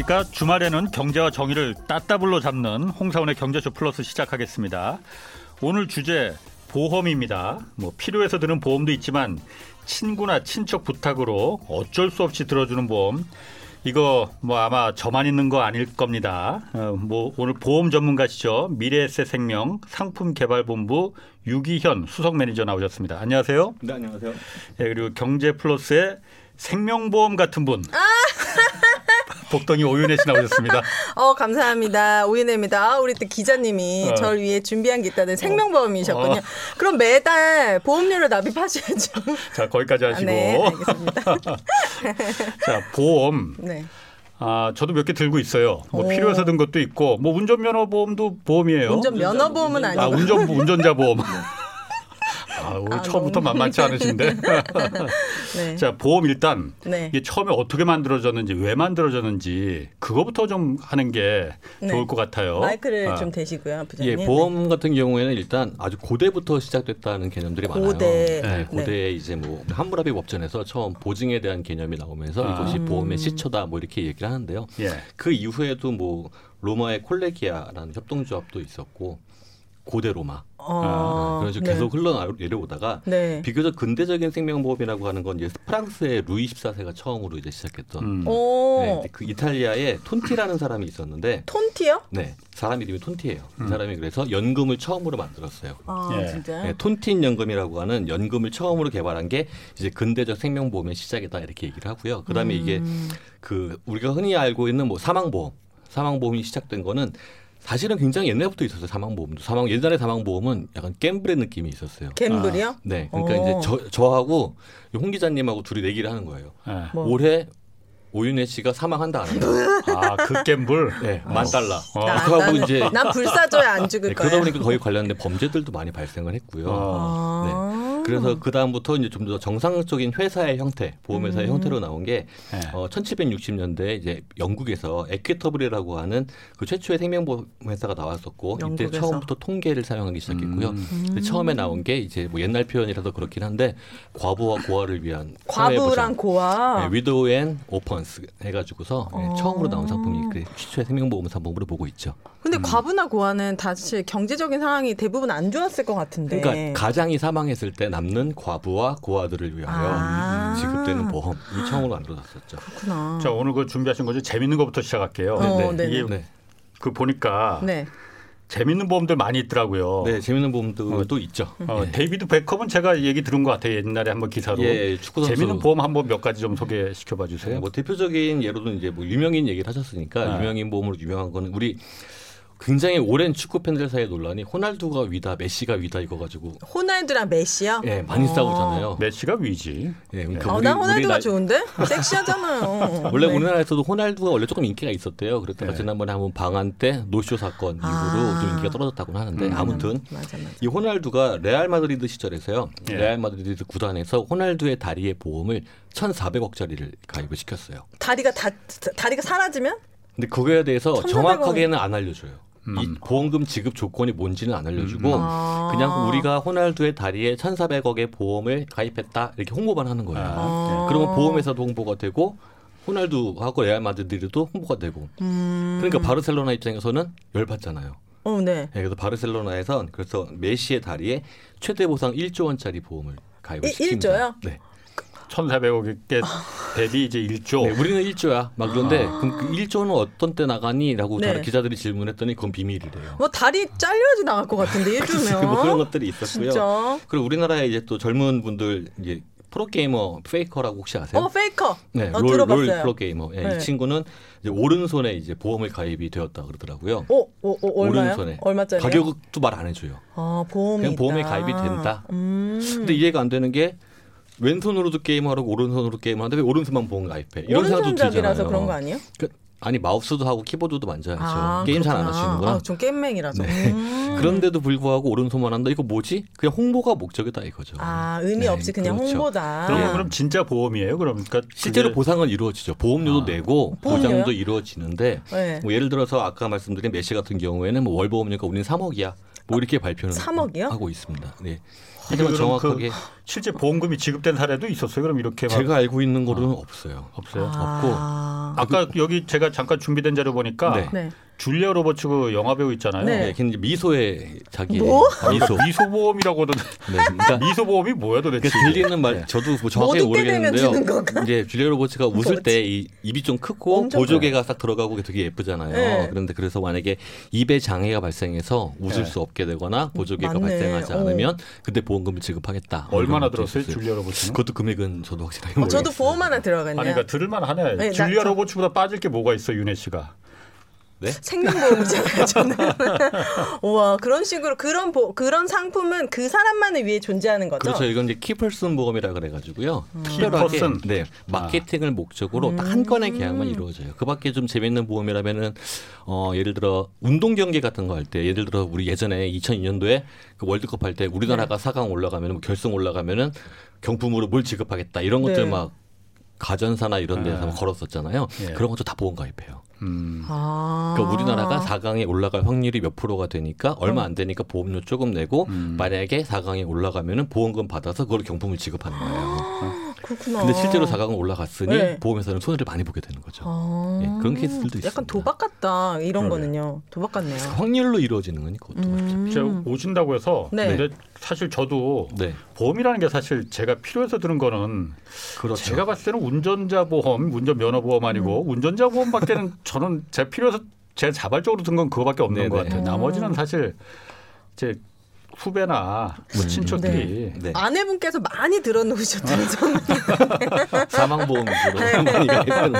안녕하십니까. 주말에는 경제와 정의를 따따블로 잡는 홍사원의 경제쇼 플러스 시작하겠습니다. 오늘 주제 보험입니다. 뭐 필요해서 드는 보험도 있지만 친구나 친척 부탁으로 어쩔 수 없이 들어주는 보험. 이거 뭐 아마 저만 있는 거 아닐 겁니다. 어, 뭐 오늘 보험 전문가시죠. 미래에셋 생명 상품개발본부 유기현 수석 매니저 나오셨습니다. 안녕하세요. 네, 안녕하세요. 예, 그리고 경제플러스의 생명보험 같은 분. 복덩이 오윤혜 씨 나오셨습니다. 어 감사합니다 오윤혜입니다. 우리 또 기자님이 어. 저를 위해 준비한 게 있다는 생명보험이셨군요. 그럼 매달 보험료를 납입하셔야죠. 자 거기까지 하시고. 네 알겠습니다. 자 보험. 네. 아 저도 몇 개 들고 있어요. 뭐 오. 필요해서 든 것도 있고, 뭐 운전면허 보험도 보험이에요. 운전 면허 보험은 아 아니고 운전 운전자 보험. 아, 아, 처음부터 너무 만만치 않으신데. 네. 자, 보험 일단 네. 이게 처음에 어떻게 만들어졌는지, 왜 만들어졌는지 그거부터 좀 하는 게 네. 좋을 것 같아요. 마이크를 아. 좀 대시고요, 부장님. 예, 보험 같은 경우에는 일단 아주 고대부터 시작됐다는 개념들이 많아요. 고대. 네, 네. 고대에 이제 뭐 함무라비 법전에서 처음 보증에 대한 개념이 나오면서 아. 이것이 음. 보험의 시초다 뭐 이렇게 얘기를 하는데요. 예. 그 이후에도 뭐 로마의 콜레기아라는 협동조합도 있었고 고대 로마 어, 그런 식으로 네. 계속 흘러내려오다가 네. 비교적 근대적인 생명보험이라고 하는 건 이제 프랑스의 루이 14세가 처음으로 이제 시작했던 음. 오 네, 그 이탈리아에 톤티라는 사람이 있었는데 톤티요? 네 사람 이름이 톤티예요. 음. 이 사람이 그래서 연금을 처음으로 만들었어요. 아 예. 진짜. 네, 톤틴 연금이라고 하는 연금을 처음으로 개발한 게 이제 근대적 생명보험의 시작이다 이렇게 얘기를 하고요. 그다음에 이게 음. 그 우리가 흔히 알고 있는 뭐 사망보험, 사망보험이 시작된 거는 사실은 굉장히 옛날부터 있었어요. 사망보험도 사망 옛날에 사망보험은 약간 갬블의 느낌이 있었어요. 갬블이요? 네, 그러니까 어. 이제 저, 저하고 홍 기자님하고 둘이 내기를 하는 거예요. 예. 뭐. 올해 오윤혜 씨가 사망한다 안 한다. 아, 그 갬블. 네, 만 달러. 어. 나, 나는- 이제 난 불사조야 안 죽을 네, 거야. 그러다 보니까 거기 관련된 범죄들도 많이 발생을 했고요. 어. 아. 그래서 그 다음부터 이제 좀 더 정상적인 회사의 형태, 보험회사의 음. 형태로 나온 게 예. 어, 1760년대 이제 영국에서 Equitable이라고 하는 그 최초의 생명보험 회사가 나왔었고 이때 영국에서. 처음부터 통계를 사용하기 시작했고요. 음. 처음에 나온 게 이제 뭐 옛날 표현이라서 그렇긴 한데 과부와 고아를 위한 과부랑 고아. 네, widow and orphans 해가지고서 네, 어. 처음으로 나온 상품이 그 최초의 생명보험 상품으로 보고 있죠. 근데 음. 과부나 고아는 사실 경제적인 상황이 대부분 안 좋았을 것 같은데. 그러니까 가장이 사망했을 때 남는 과부와 고아들을 위하여 아. 지급되는 보험이 처음으로 만들어졌었죠. 그렇구나. 자, 오늘 그 준비하신 거죠. 재밌는 것부터 시작할게요. 어, 네. 이게 네. 그 보니까 네. 재밌는 보험들 많이 있더라고요. 네, 재밌는 보험도 어. 또 있죠. 어, 예. 데이비드 베컴은 제가 얘기 들은 것 같아요. 옛날에 한번 기사로. 예, 축구 선수. 재밌는 보험 한번 몇 가지 좀 소개시켜 봐 주세요. 네, 뭐 대표적인 예로는 이제 뭐 유명인 얘기를 하셨으니까 네. 유명인 보험으로 유명한 거는 우리 굉장히 오랜 축구 팬들 사이의 논란이 호날두가 위다, 메시가 위다 이거 가지고 호날두랑 메시요? 예, 많이 어. 싸우잖아요. 메시가 위지. 예, 그러니까 어, 우리- 난 호날두가 우리나- 좋은데? 섹시하잖아요. 원래 네. 우리나라에서도 호날두가 원래 조금 인기가 있었대요. 그랬다가 네. 지난번에 한번 방한 때 노쇼 사건 이후로 아. 좀 인기가 떨어졌다고 하는데 음. 아무튼 맞아 맞아. 이 호날두가 레알 마드리드 시절에서요. 예. 레알 마드리드 구단에서 호날두의 다리의 보험을 1,400억짜리를 가입을 시켰어요. 다리가 다 다리가 사라지면? 근데 그거에 대해서 1,400억. 정확하게는 안 알려줘요. 음. 이 보험금 지급 조건이 뭔지는 안 알려주고 음. 아. 그냥 우리가 호날두의 다리에 1,400억의 보험을 가입했다 이렇게 홍보만 하는 거예요. 아. 그러면 보험회사도 홍보가 되고 호날두하고 레알 마드리드도 홍보가 되고 음. 그러니까 바르셀로나 입장에서는 열받잖아요. 어, 네. 네, 그래서 바르셀로나에선 그래서 메시의 다리에 최대 보상 1조 원짜리 보험을 가입을 일- 시킵니다. 일조요? 네. 1,400억에 대비 이제 1조. 네, 우리는 1조야. 막 그런데 그럼 그 1조는 어떤 때 나가니?라고 네. 기자들이 질문했더니 그건 비밀이래요. 뭐 다리 잘려야지 나갈 것 같은데 일주면. 뭐 그런 것들이 있었고요. 진짜. 그리고 우리나라에 이제 또 젊은 분들 이제 프로게이머 페이커라고 혹시 아세요? 어 페이커. 네, 어, 롤, 롤 들어봤어요. 프로게이머. 예, 네. 이 친구는 이제 오른손에 이제 보험을 가입이 되었다 그러더라고요. 어, 어, 어 얼마요? 오른손에. 얼마짜리? 가격도 말 안 해줘요. 아 보험이 그냥 보험에 있다. 가입이 된다. 음. 근데 이해가 안 되는 게 왼손으로도 게임하고 오른손으로 게임하는데 왜 오른손만 보험 가입해? 이런 생각도 들잖아요. 그런 거 아니에요? 그, 아니 마우스도 하고 키보드도 만져야죠. 아, 게임 잘 안. 하시는구나. 아, 좀 게임맹이라서. 네. 음. 그런데도 불구하고 오른손만 한다. 이거 뭐지? 그냥 홍보가 목적이다 이거죠. 아 의미 네, 없이 그냥 그렇죠. 홍보다. 그럼 예. 그럼 진짜 보험이에요? 그럼 그러니까 실제로 그게- 보상은 이루어지죠. 보험료도 아. 내고 보험료요? 보장도 이루어지는데 네. 뭐 예를 들어서 아까 말씀드린 메시 같은 경우에는 뭐 월 보험료가 우리는 3억이야. 뭐 이렇게 발표는 3억이요? 하고 있습니다. 네. 하지만 그럼 그 정확하게 실제 보험금이 지급된 사례도 있었어요. 그럼 이렇게 막 제가 알고 있는 거로는 없어요. 없어요. 없고 아. 아까 여기 제가 잠깐 준비된 자료 보니까 네. 네. 줄리아 로버츠 그 영화 배우 있잖아요. 네. 네, 걔는 미소의 자기 뭐? 미소. 미소보험이라고도 네, 그러니까 미소보험이 뭐야 도대체? 그러니까 들리는 말 네. 저도 뭐 떼내면 모르겠는데요. 이제 줄리아 로버츠가 웃을 때 이 입이 좀 크고 보조개가 싹 들어가고 되게 예쁘잖아요. 네. 그런데 그래서 만약에 입에 장애가 발생해서 웃을 네. 수 없게 되거나 보조개가 맞네. 발생하지 어. 않으면 그때 보험금을 지급하겠다. 얼마나 들었어요. 줄리아 로버츠는? 그것도 금액은 저도 확실하게 어, 모르겠어요. 저도 보험 하나 들어갔네요. 아니 그러니까 들을만 하네. 네, 나- 줄리아 저- 로버츠보다 빠질 게 뭐가 있어 윤혜 씨가. 네? 생명보험이잖아요, 저는. 우와, 그런 식으로 그런 보, 그런 상품은 그 사람만을 위해 존재하는 거죠. 그렇죠. 이건 이제 키퍼슨 보험이라 그래 가지고요. 음. 특별하게 키퍼슨. 네 마케팅을 목적으로 딱 한 건의 계약만 음. 이루어져요. 그 밖에 좀 재밌는 보험이라면은 어 예를 들어 운동 경기 같은 거 할 때 예를 들어 우리 예전에 2002년도에 그 월드컵 할 때 우리나라가 네. 4강 올라가면 뭐 결승 올라가면은 경품으로 뭘 지급하겠다 이런 것들 네. 막 가전사나 이런 데서 아. 걸었었잖아요. 예. 그런 것도 다 보험 가입해요. 음. 아. 그러니까 우리나라가 4강에 올라갈 확률이 몇 프로가 되니까 얼마 안 되니까 보험료 조금 내고 음. 만약에 4강에 올라가면은 보험금 받아서 그걸 경품을 지급하는 거예요. 그렇구나. 근데 실제로 4강을 올라갔으니 네. 보험회사는 손해를 많이 보게 되는 거죠. 아. 예, 그런 케이스들도 있습니다. 약간 도박 같다, 이런 그러네. 거는요. 도박 같네요. 확률로 이루어지는 거니 그것도 음. 제가 오신다고 해서 네. 근데 사실 저도 네, 보험이라는 게 사실 제가 필요해서 드는 거는 그렇죠. 제가 봤을 때는 운전자 보험, 운전 면허 보험 아니고 음. 운전자 보험밖에는 저는 제 필요해서 제가 자발적으로 든 건 그거밖에 없는 네네. 것 같아요. 음. 나머지는 사실 제 후배나 뭐 음. 친척들이 네. 아내분께서 많이 들어놓으셨다는 소문. 사망 보험 네. 많이.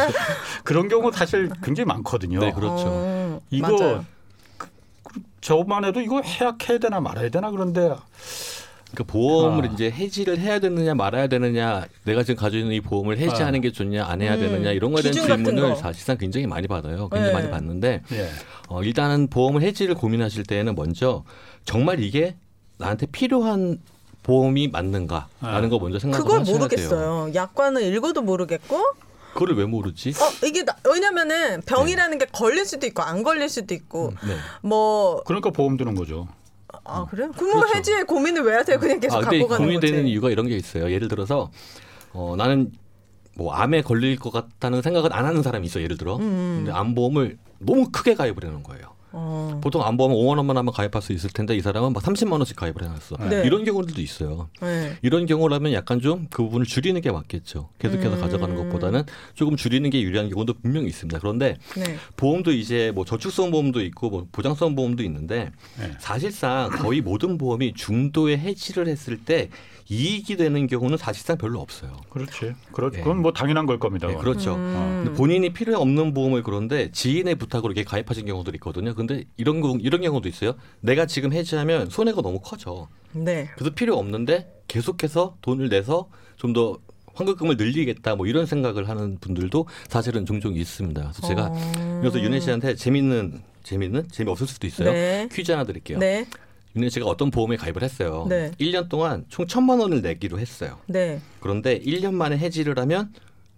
그런 경우 사실 굉장히 많거든요. 네, 그렇죠. 어, 이거 맞아요. 저만 해도 이거 해약해야 되나 말아야 되나 그런데 그러니까 보험을 아. 이제 해지를 해야 되느냐 말아야 되느냐, 내가 지금 가지고 있는 이 보험을 해지하는 게 좋냐 안 해야 음, 되느냐 이런 거에 대한 질문을 거. 사실상 굉장히 많이 받아요. 굉장히 네. 많이 받는데 예. 어, 일단은 보험을 해지를 고민하실 때에는 먼저 정말 이게 나한테 필요한 보험이 맞는가라는 아. 거 먼저 생각을 그걸 하셔야 돼요. 모르겠어요. 약관을 읽어도 모르겠고, 그걸 왜 모르지? 어 이게 나- 왜냐면은 병이라는 게 걸릴 수도 있고 안 걸릴 수도 있고, 네. 뭐 그러니까 보험 드는 거죠. 아 그래요? 그럼 그렇죠. 해지에 고민을 왜 하세요? 그냥 계속 아, 갖고 가는 고민되는 거지. 이유가 이런 게 있어요. 예를 들어서 어, 나는 뭐 암에 걸릴 것 같다는 생각은 안 하는 사람이 있어. 예를 들어. 음. 근데 암보험을 너무 크게 가입을 해놓은 거예요. 어. 보통 암보험은 5만 원만 하면 가입할 수 있을 텐데 이 사람은 막 30만 원씩 가입을 해놨어. 네. 이런 경우들도 있어요. 네. 이런 경우라면 약간 좀 그 부분을 줄이는 게 맞겠죠. 계속해서 음. 가져가는 것보다는 조금 줄이는 게 유리한 경우도 분명히 있습니다. 그런데 네. 보험도 이제 뭐 저축성 보험도 있고 뭐 보장성 보험도 있는데 네. 사실상 거의 모든 보험이 중도에 해지를 했을 때 이익이 되는 경우는 사실상 별로 없어요. 그렇지. 그렇, 네. 그건 뭐 당연한 걸 겁니다. 네, 그렇죠. 음. 근데 본인이 필요 없는 보험을 그런데 지인의 부탁으로 이렇게 가입하신 경우들이 있거든요. 근데 이런 거 이런 경우도 있어요. 내가 지금 해지하면 손해가 너무 커져. 네. 그래서 필요 없는데 계속해서 돈을 내서 좀 더 환급금을 늘리겠다 뭐 이런 생각을 하는 분들도 사실은 종종 있습니다. 그래서 제가 어. 그래서 윤혜 씨한테 재밌는 재밌는 재미없을 수도 있어요. 네. 퀴즈 하나 드릴게요. 네. 윤혜 씨가 어떤 보험에 가입을 했어요. 네. 1년 동안 총 천만 원을 내기로 했어요. 네. 그런데 1년 만에 해지를 하면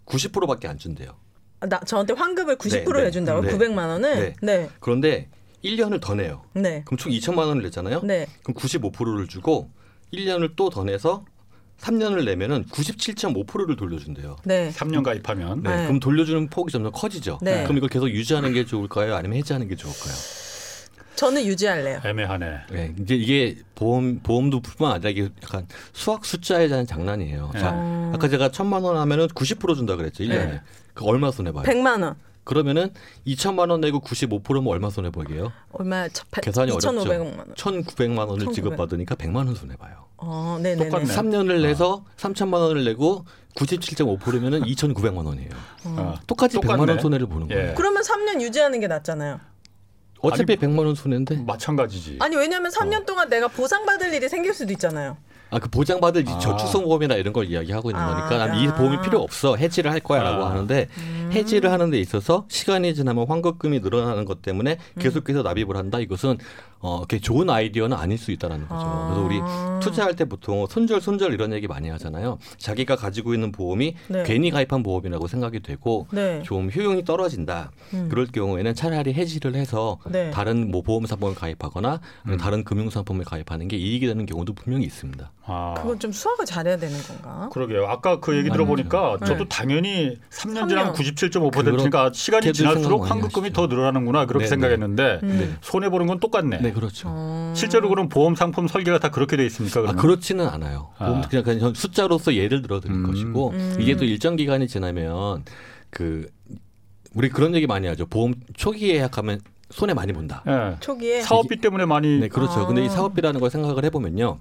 90%밖에 안 준대요. 아, 나 저한테 환급을 90% 네, 네. 해준다고 네. 900만 원을. 네. 네. 그런데 1년을 더 내요. 네. 그럼 총 2천만 원을 냈잖아요. 네. 그럼 95%를 주고 1년을 또 더 내서 3년을 내면은 97.5%를 돌려준대요. 네. 3년 가입하면 네. 네. 그럼 돌려주는 폭이 점점 커지죠. 네. 그럼 이걸 계속 유지하는 게 좋을까요? 아니면 해지하는 게 좋을까요? 저는 유지할래요. 애매하네. 네. 이제 이게 보험 보험도 뿐만 아니라 이게 약간 수학 숫자에 대한 장난이에요. 네. 자, 어. 아까 제가 천만 원 하면은 90% 준다 그랬죠. 1년에. 네. 그 얼마 손해 봐요? 100만 원. 그러면 2천만 원 내고 95%면 얼마 손해 보이게요? 얼마? 저, 백- 계산이 어렵죠. 2,500만 원. 1,900만 원을 1,900. 지급받으니까 100만 원 손해 봐요. 어, 네, 네, 똑같네. 네. 3년을 내서 3천만 원을 내고 97.5%면은 2,900만 원이에요. 어. 똑같이 똑같네. 100만 원 손해를 보는 예. 거예요. 그러면 3년 유지하는 게 낫잖아요. 어차피 아니, 100만 원 손해인데 마찬가지지. 아니 왜냐면 3년 동안 내가 보상받을 일이 생길 수도 있잖아요. 아 그 보장받을 아. 저축성 보험이나 이런 걸 이야기하고 있는 아, 거니까 난이 아. 보험이 필요 없어 해지를 할 거야라고 아. 하는데 음. 해지를 하는 데 있어서 시간이 지나면 환급금이 늘어나는 것 때문에 계속해서 납입을 한다 이것은 어, 그게 좋은 아이디어는 아닐 수 있다라는 거죠. 아. 그래서 우리 투자할 때 보통 손절 손절 이런 얘기 많이 하잖아요. 자기가 가지고 있는 보험이 네. 괜히 가입한 보험이라고 생각이 되고 네. 좀 효용이 떨어진다. 음. 그럴 경우에는 차라리 해지를 해서 네. 다른 뭐 보험 상품을 가입하거나 음. 다른 금융 상품을 가입하는 게 이익이 되는 경우도 분명히 있습니다. 아. 그건 좀 수학을 잘해야 되는 건가? 그러게요. 아까 그 얘기 음. 들어보니까 네. 저도 당연히 3년 지나면 3년. 97.5%니까 시간이 지날수록 환급금이 하시죠. 더 늘어나는구나 그렇게 네, 생각했는데 음. 네. 손해 보는 건 똑같네. 네, 그렇죠. 어. 실제로 그럼 보험 상품 설계가 다 그렇게 돼 있습니까? 아, 그러면? 그렇지는 않아요. 아. 보험 그냥, 그냥 숫자로서 예를 들어 드릴 음. 것이고 음. 이게 또 일정 기간이 지나면 그 우리 그런 얘기 많이 하죠. 보험 초기 예약하면 손해 많이 본다. 예. 초기에 사업비 때문에 많이 네, 그렇죠. 아. 근데 이 사업비라는 걸 생각을 해 보면요.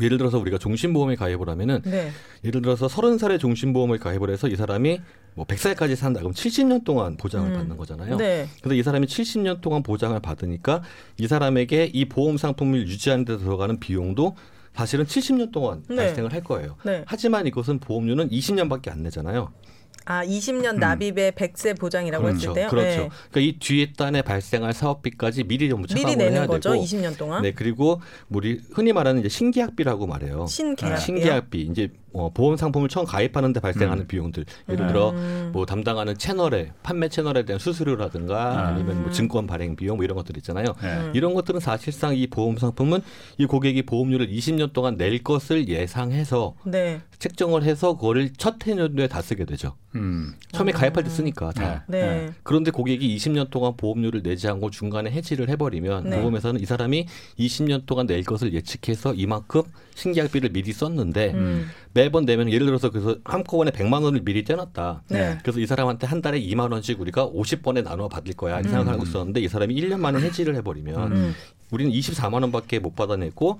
예를 들어서 우리가 종신보험에 가입을 하면은 네. 예를 들어서 서른 살에 종신보험을 가입을 해서 이 사람이 뭐 100살까지 산다. 그럼 70년 동안 보장을 음. 받는 거잖아요. 네. 그래서 이 사람이 70년 동안 보장을 받으니까 이 사람에게 이 보험 상품을 유지하는 데 들어가는 비용도 사실은 70년 동안 네. 발생을 할 거예요. 네. 하지만 이것은 보험료는 20년밖에 안 내잖아요. 아 20년 음. 납입의 100세 보장이라고 그렇죠. 했을 때요. 그렇죠. 네. 그러니까 이 뒤에 단에 발생할 사업비까지 미리 전부 미리 차감을 내는 해야 거죠. 되고 20년 동안. 네, 그리고 우리 흔히 말하는 이제 신계약비라고 말해요. 신계약이요. 신계약비 이제 어, 보험 상품을 처음 가입하는데 발생하는 음. 비용들 예를 들어 음. 뭐 담당하는 채널에 판매 채널에 대한 수수료라든가 음. 아니면 뭐 증권 발행 비용 뭐 이런 것들 있잖아요. 예. 음. 이런 것들은 사실상 이 보험 상품은 이 고객이 보험료를 20년 동안 낼 것을 예상해서 네. 책정을 해서 그거를 첫 해년도에 다 쓰게 되죠. 음. 처음에 음. 가입할 때 쓰니까 다. 네. 네. 그런데 고객이 20년 동안 보험료를 내지 않고 중간에 해지를 해버리면 네. 보험회사는 이 사람이 20년 동안 낼 것을 예측해서 이만큼 신계약비를 미리 썼는데 음. 매번 내면 예를 들어서 그래서 한꺼번에 100만 원을 미리 떼놨다. 네. 그래서 이 사람한테 한 달에 2만 원씩 우리가 50번에 나눠 받을 거야 이 음. 생각을 하고 있었는데 이 사람이 1년 만에 해지를 해버리면 음. 우리는 24만 원밖에 못 받아냈고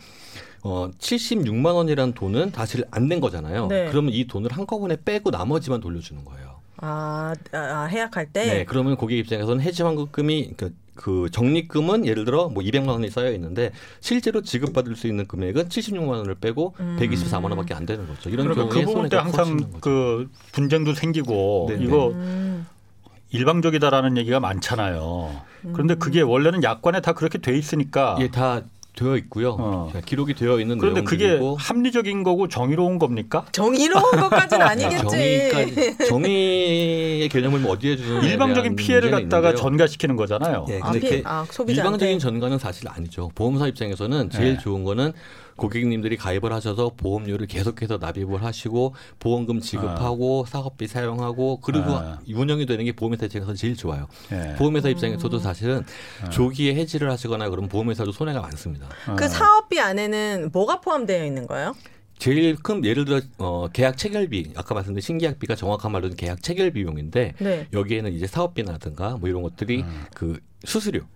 어 76만 원이라는 돈은 사실 안낸 거잖아요. 네. 그러면 이 돈을 한꺼번에 빼고 나머지만 돌려주는 거예요. 아, 아, 아, 해약할 때. 네. 그러면 고객 입장에서는 해지 환급금이 그러니까 그 적립금은 예를 들어 뭐 200만 원이 쌓여 있는데 실제로 지급받을 수 있는 금액은 76만 원을 빼고 음. 124만 원밖에 안 되는 거죠. 이런 그러니까 경우에 그 부분 때 항상. 그 분쟁도 생기고 네, 네. 이거 음. 일방적이다라는 얘기가 많잖아요. 그런데 그게 원래는 약관에 다 그렇게 돼 있으니까 예, 다 되어 있고요. 어. 자, 기록이 되어 있는 그런데 그게 내용들이고 합리적인 거고 정의로운 겁니까? 정의로운 것까지는 아니겠지. 정의까지 정의의 개념을 뭐 어디에 주는 일방적인 피해를 갖다가 전가시키는 거잖아요. 예, 아, 근데 피- 그 아. 일방적인 전가는 사실 아니죠. 보험사 입장에서는 제일 네. 좋은 거는 고객님들이 가입을 하셔서 보험료를 계속해서 납입을 하시고 보험금 지급하고 사업비 사용하고 그리고 아. 운영이 되는 게 보험회사 입장에서 제일 좋아요. 예. 보험회사 음. 입장에서도 사실은 조기에 해지를 하시거나 그러면 보험회사도 손해가 많습니다. 그 어. 사업비 안에는 뭐가 포함되어 있는 거예요? 제일 큰 예를 들어 어, 계약 체결비 아까 말씀드린 신계약비가 정확한 말로는 계약 체결 비용인데 네. 여기에는 이제 사업비라든가 뭐 이런 것들이 음. 그 수수료 그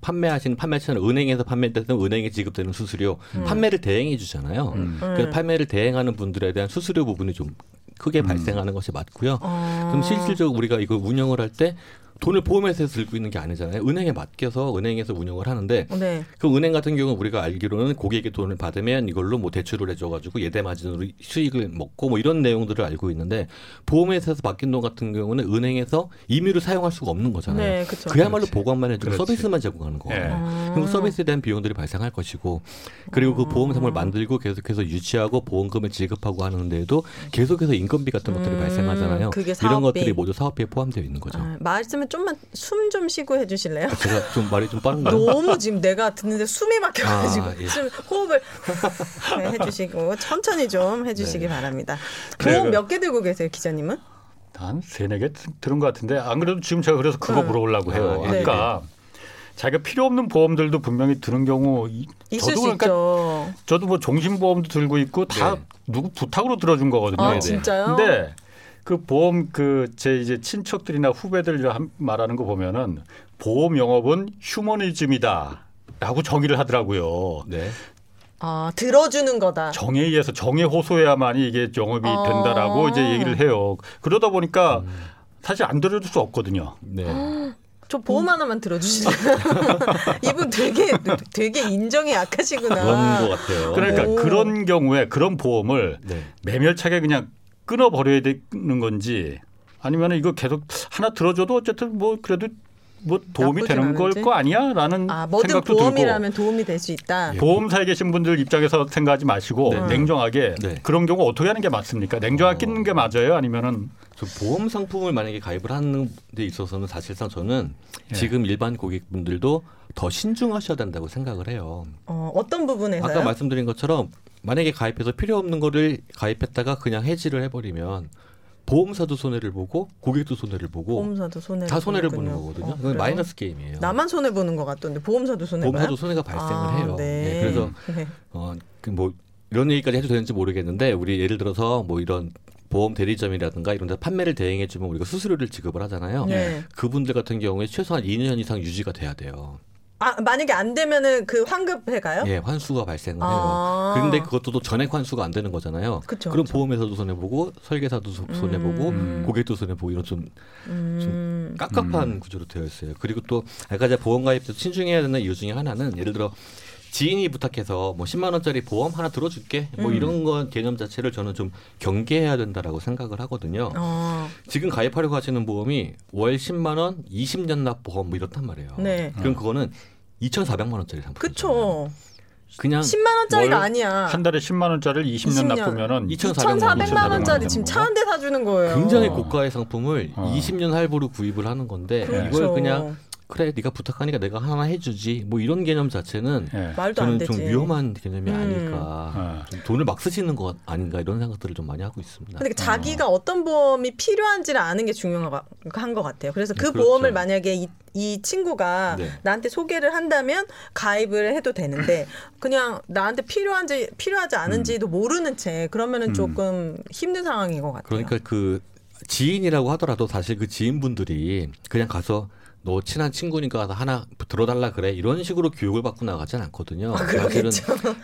판매하시는 판매처는 은행에서 판매되는 은행에 지급되는 수수료 판매를 대행해 주잖아요. 음. 그 판매를 대행하는 분들에 대한 수수료 부분이 좀 크게 발생하는 것이 맞고요. 어. 그럼 실질적으로 우리가 이거 운영을 할 때 돈을 보험회사에서 들고 있는 게 아니잖아요. 은행에 맡겨서 은행에서 운영을 하는데 네. 그 은행 같은 경우는 우리가 알기로는 고객의 돈을 받으면 이걸로 뭐 대출을 해줘가지고 예대 마진으로 수익을 먹고 뭐 이런 내용들을 알고 있는데 보험회사에서 맡긴 돈 같은 경우는 은행에서 임의로 사용할 수가 없는 거잖아요. 네, 그렇죠. 그야말로 그렇지. 보관만 해주고 그렇지. 서비스만 제공하는 거예요. 예. 음. 그리고 서비스에 대한 비용들이 발생할 것이고 그리고 그 보험상을 만들고 계속해서 유치하고 보험금을 지급하고 하는데도 계속해서 인건비 같은 것들이 음, 발생하잖아요. 그게 이런 사업비. 것들이 모두 사업비에 포함되어 있는 거죠. 아, 말씀을 좀만 숨 좀 쉬고 해주실래요? 제가 좀 말이 좀 빠른가요? 너무 지금 내가 듣는데 숨이 막혀가지고 아, 예. 좀 호흡을 네, 해주시고 천천히 좀 해주시기 네. 바랍니다. 보험 몇 개 들고 계세요, 기자님은? 한 세네 개 들은 것 같은데 안 그래도 지금 제가 그래서 그거 음. 물어보려고 해요. 아, 예. 아까 자기가 필요 없는 보험들도 분명히 드는 경우 저도 수 그러니까 있죠. 저도 뭐 종신보험도 들고 있고 다 네. 누구 부탁으로 들어준 거거든요. 아 네. 진짜요? 근데 그 보험 그 제 이제 친척들이나 후배들 한- 말하는 거 보면은 보험 영업은 휴머니즘이다라고 정의를 하더라고요. 네. 아 들어주는 거다. 정에 의해서 정에 호소해야만이 이게 영업이 아. 된다라고 이제 얘기를 해요. 그러다 보니까 음. 사실 안 들어줄 수 없거든요. 네. 저 보험 하나만 들어주시죠. 이분 되게 되게 인정이 약하시구나. 그런 것 같아요. 그러니까 오. 그런 경우에 그런 보험을 네. 매멸차게 그냥 끊어버려야 되는 건지 아니면 이거 계속 하나 들어줘도 어쨌든 뭐 그래도 뭐 도움이 되는 걸? 거 아니야라는 아, 뭐든 생각도 보험이라면 도움이 될 수 있다. 들고 보험사에 계신 분들 입장에서 생각하지 마시고 네. 냉정하게 네. 그런 경우 어떻게 하는 게 맞습니까? 냉정하게 어. 끼는 게 맞아요? 아니면은 저 보험 상품을 만약에 가입을 하는 데 있어서는 사실상 저는 예. 지금 일반 고객분들도 더 신중하셔야 된다고 생각을 해요. 어, 어떤 부분에서요? 아까 말씀드린 것처럼 만약에 가입해서 필요 없는 거를 가입했다가 그냥 해지를 해버리면 보험사도 손해를 보고 고객도 손해를 보고 보험사도 손해를 다 손해를. 보는 거거든요. 어, 그건? 마이너스 게임이에요. 나만 손해 보는 것 같던데 보험사도 손해? 보험사도 손해가 발생을 아, 해요. 네. 네, 그래서 네. 어, 그뭐 이런 얘기까지 해도 되는지 모르겠는데 우리 예를 들어서 뭐 이런 보험 대리점이라든가 이런 데 판매를 대행해 주면 우리가 수수료를 지급을 하잖아요. 네. 그분들 같은 경우에 최소한 2년 이상 유지가 돼야 돼요. 아 만약에 안 되면은 그 환급해 가요? 예, 환수가 발생을 해요. 아. 그런데 그것도 또 전액 환수가 안 되는 거잖아요. 그쵸, 럼 그쵸. 보험회사도 손해 보고 설계사도 소- 손해 보고 음. 고객도 손해 보고 이런 좀 음. 깝깝한 구조로 되어 있어요. 그리고 또 아까 제가 보험 가입 때 신중해야 되는 이유 중에 하나는 예를 들어 지인이 부탁해서 뭐 10만 원짜리 보험 하나 들어줄게 뭐 음. 이런 건 개념 자체를 저는 좀 경계해야 된다라고 생각을 하거든요. 어. 지금 가입하려고 하시는 보험이 월 10만 원, 20년 납 보험 뭐 이렇단 말이에요. 네. 그럼 그거는 2,400만 원짜리 상품. 그쵸. 그냥 10만 원짜리가 월 아니야. 한 달에 10만 원짜리를 20년, 20년. 납부면은 2,400만 원짜리 지금 차 한 대 사주는 거예요. 굉장히 어. 고가의 상품을 어. 20년 할부로 구입을 하는 건데 그렇죠. 이걸 그냥 그래 네가 부탁하니까 내가 하나 해주지 뭐 이런 개념 자체는 예. 말도 안 저는 되지. 좀 위험한 개념이 음. 아닐까 어. 좀 돈을 막 쓰시는 것 아닌가 이런 생각들을 좀 많이 하고 있습니다. 근데 자기가 어 떤 보험이 필요한지를 아는 게 중요한 것 같아요. 그래서 그 네, 그렇죠. 보험을 만약에 이, 이 친구가 네. 나한테 소개를 한다면 가입을 해도 되는데 그냥 나한테 필요한지 필요하지 않은지도 모르는 채 그러면은 음. 조금 힘든 상황인 것 같아요. 그러니까 그 지인이라고 하더라도 사실 그 지인분들이 그냥 가서 너 친한 친구니까 하나 들어달라 그래 이런 식으로 교육을 받고 나가진 않거든요. 아, 그러겠죠.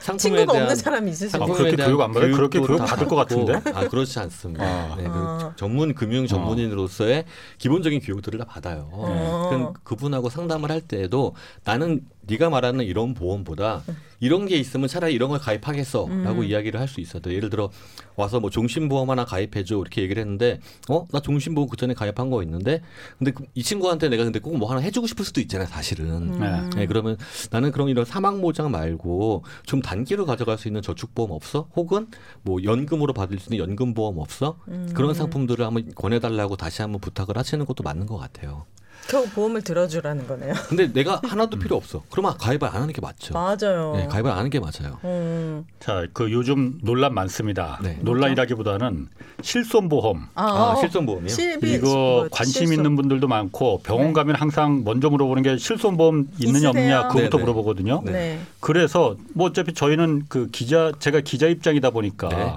상품에 친구가 대한 없는 사람이 있을 수 아. 그렇게 교육 안 받아요? 그렇게 교육 다 받을 것. 같은데? 아 그렇지 않습니다. 아. 네, 그 아. 전문 금융 전문인으로서의 기본적인 교육들을 다 받아요. 어. 그럼 그분하고 상담을 할 때에도 나는 네가 말하는 이런 보험보다 이런 게 있으면 차라리 이런 걸 가입하겠어라고 음. 이야기를 할 수 있어요. 예를 들어 와서 뭐 종신보험 하나 가입해줘 이렇게 얘기를 했는데 어 나 종신보험 그 전에 가입한 거 있는데 근데 그이 친구한테 내가 근데 꼭 뭐 하나 해주고 싶을 수도 있잖아요. 사실은. 네. 네, 그러면 나는 그럼 이런 사망 보장 말고 좀 단기로 가져갈 수 있는 저축보험 없어? 혹은 뭐 연금으로 받을 수 있는 연금보험 없어? 음. 그런 상품들을 한번 권해달라고 다시 한번 부탁을 하시는 것도 맞는 것 같아요. 겨우 보험을 들어주라는 거네요. 근데 내가 하나도 필요 없어. 그러면 가입을 안 하는 게 맞죠. 맞아요. 네, 가입을 안 하는 게 맞아요. 음. 자, 그 요즘 논란 많습니다. 네. 논란이라기보다는 실손보험. 아, 아, 어. 실손보험이요? 실비 이거 뭐, 관심 실손. 있는 분들도 많고 병원 네. 가면 항상 먼저 물어보는 게 실손보험 있느냐 있으세요? 없느냐 그거부터 네, 네. 물어보거든요. 네. 네. 그래서 뭐 어차피 저희는 그 기자 제가 기자 입장이다 보니까 네.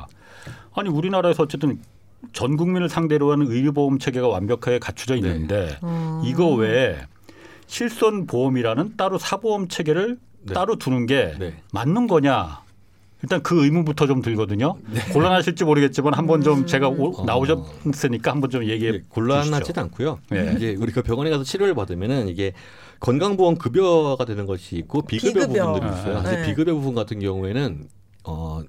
아니 우리나라에서 어쨌든 전 국민을 상대로 하는 의료보험 체계가 완벽하게 갖춰져 있는데 음. 이거 외에 실손 보험이라는 따로 사보험 체계를 네. 따로 두는 게 네. 맞는 거냐? 일단 그 의문부터 좀 들거든요. 곤란하실지 모르겠지만 한번 음. 좀 제가 오- 어. 나오셨으니까 한번 좀 얘기해 예, 곤란하지는 주시죠. 않고요. 네. 이제 우리가 병원에 가서 치료를 받으면은 이게 건강보험 급여가 되는 것이 있고 비급여, 비급여. 부분들이 있어요. 아, 사실 네. 비급여 부분 같은 경우에는 어.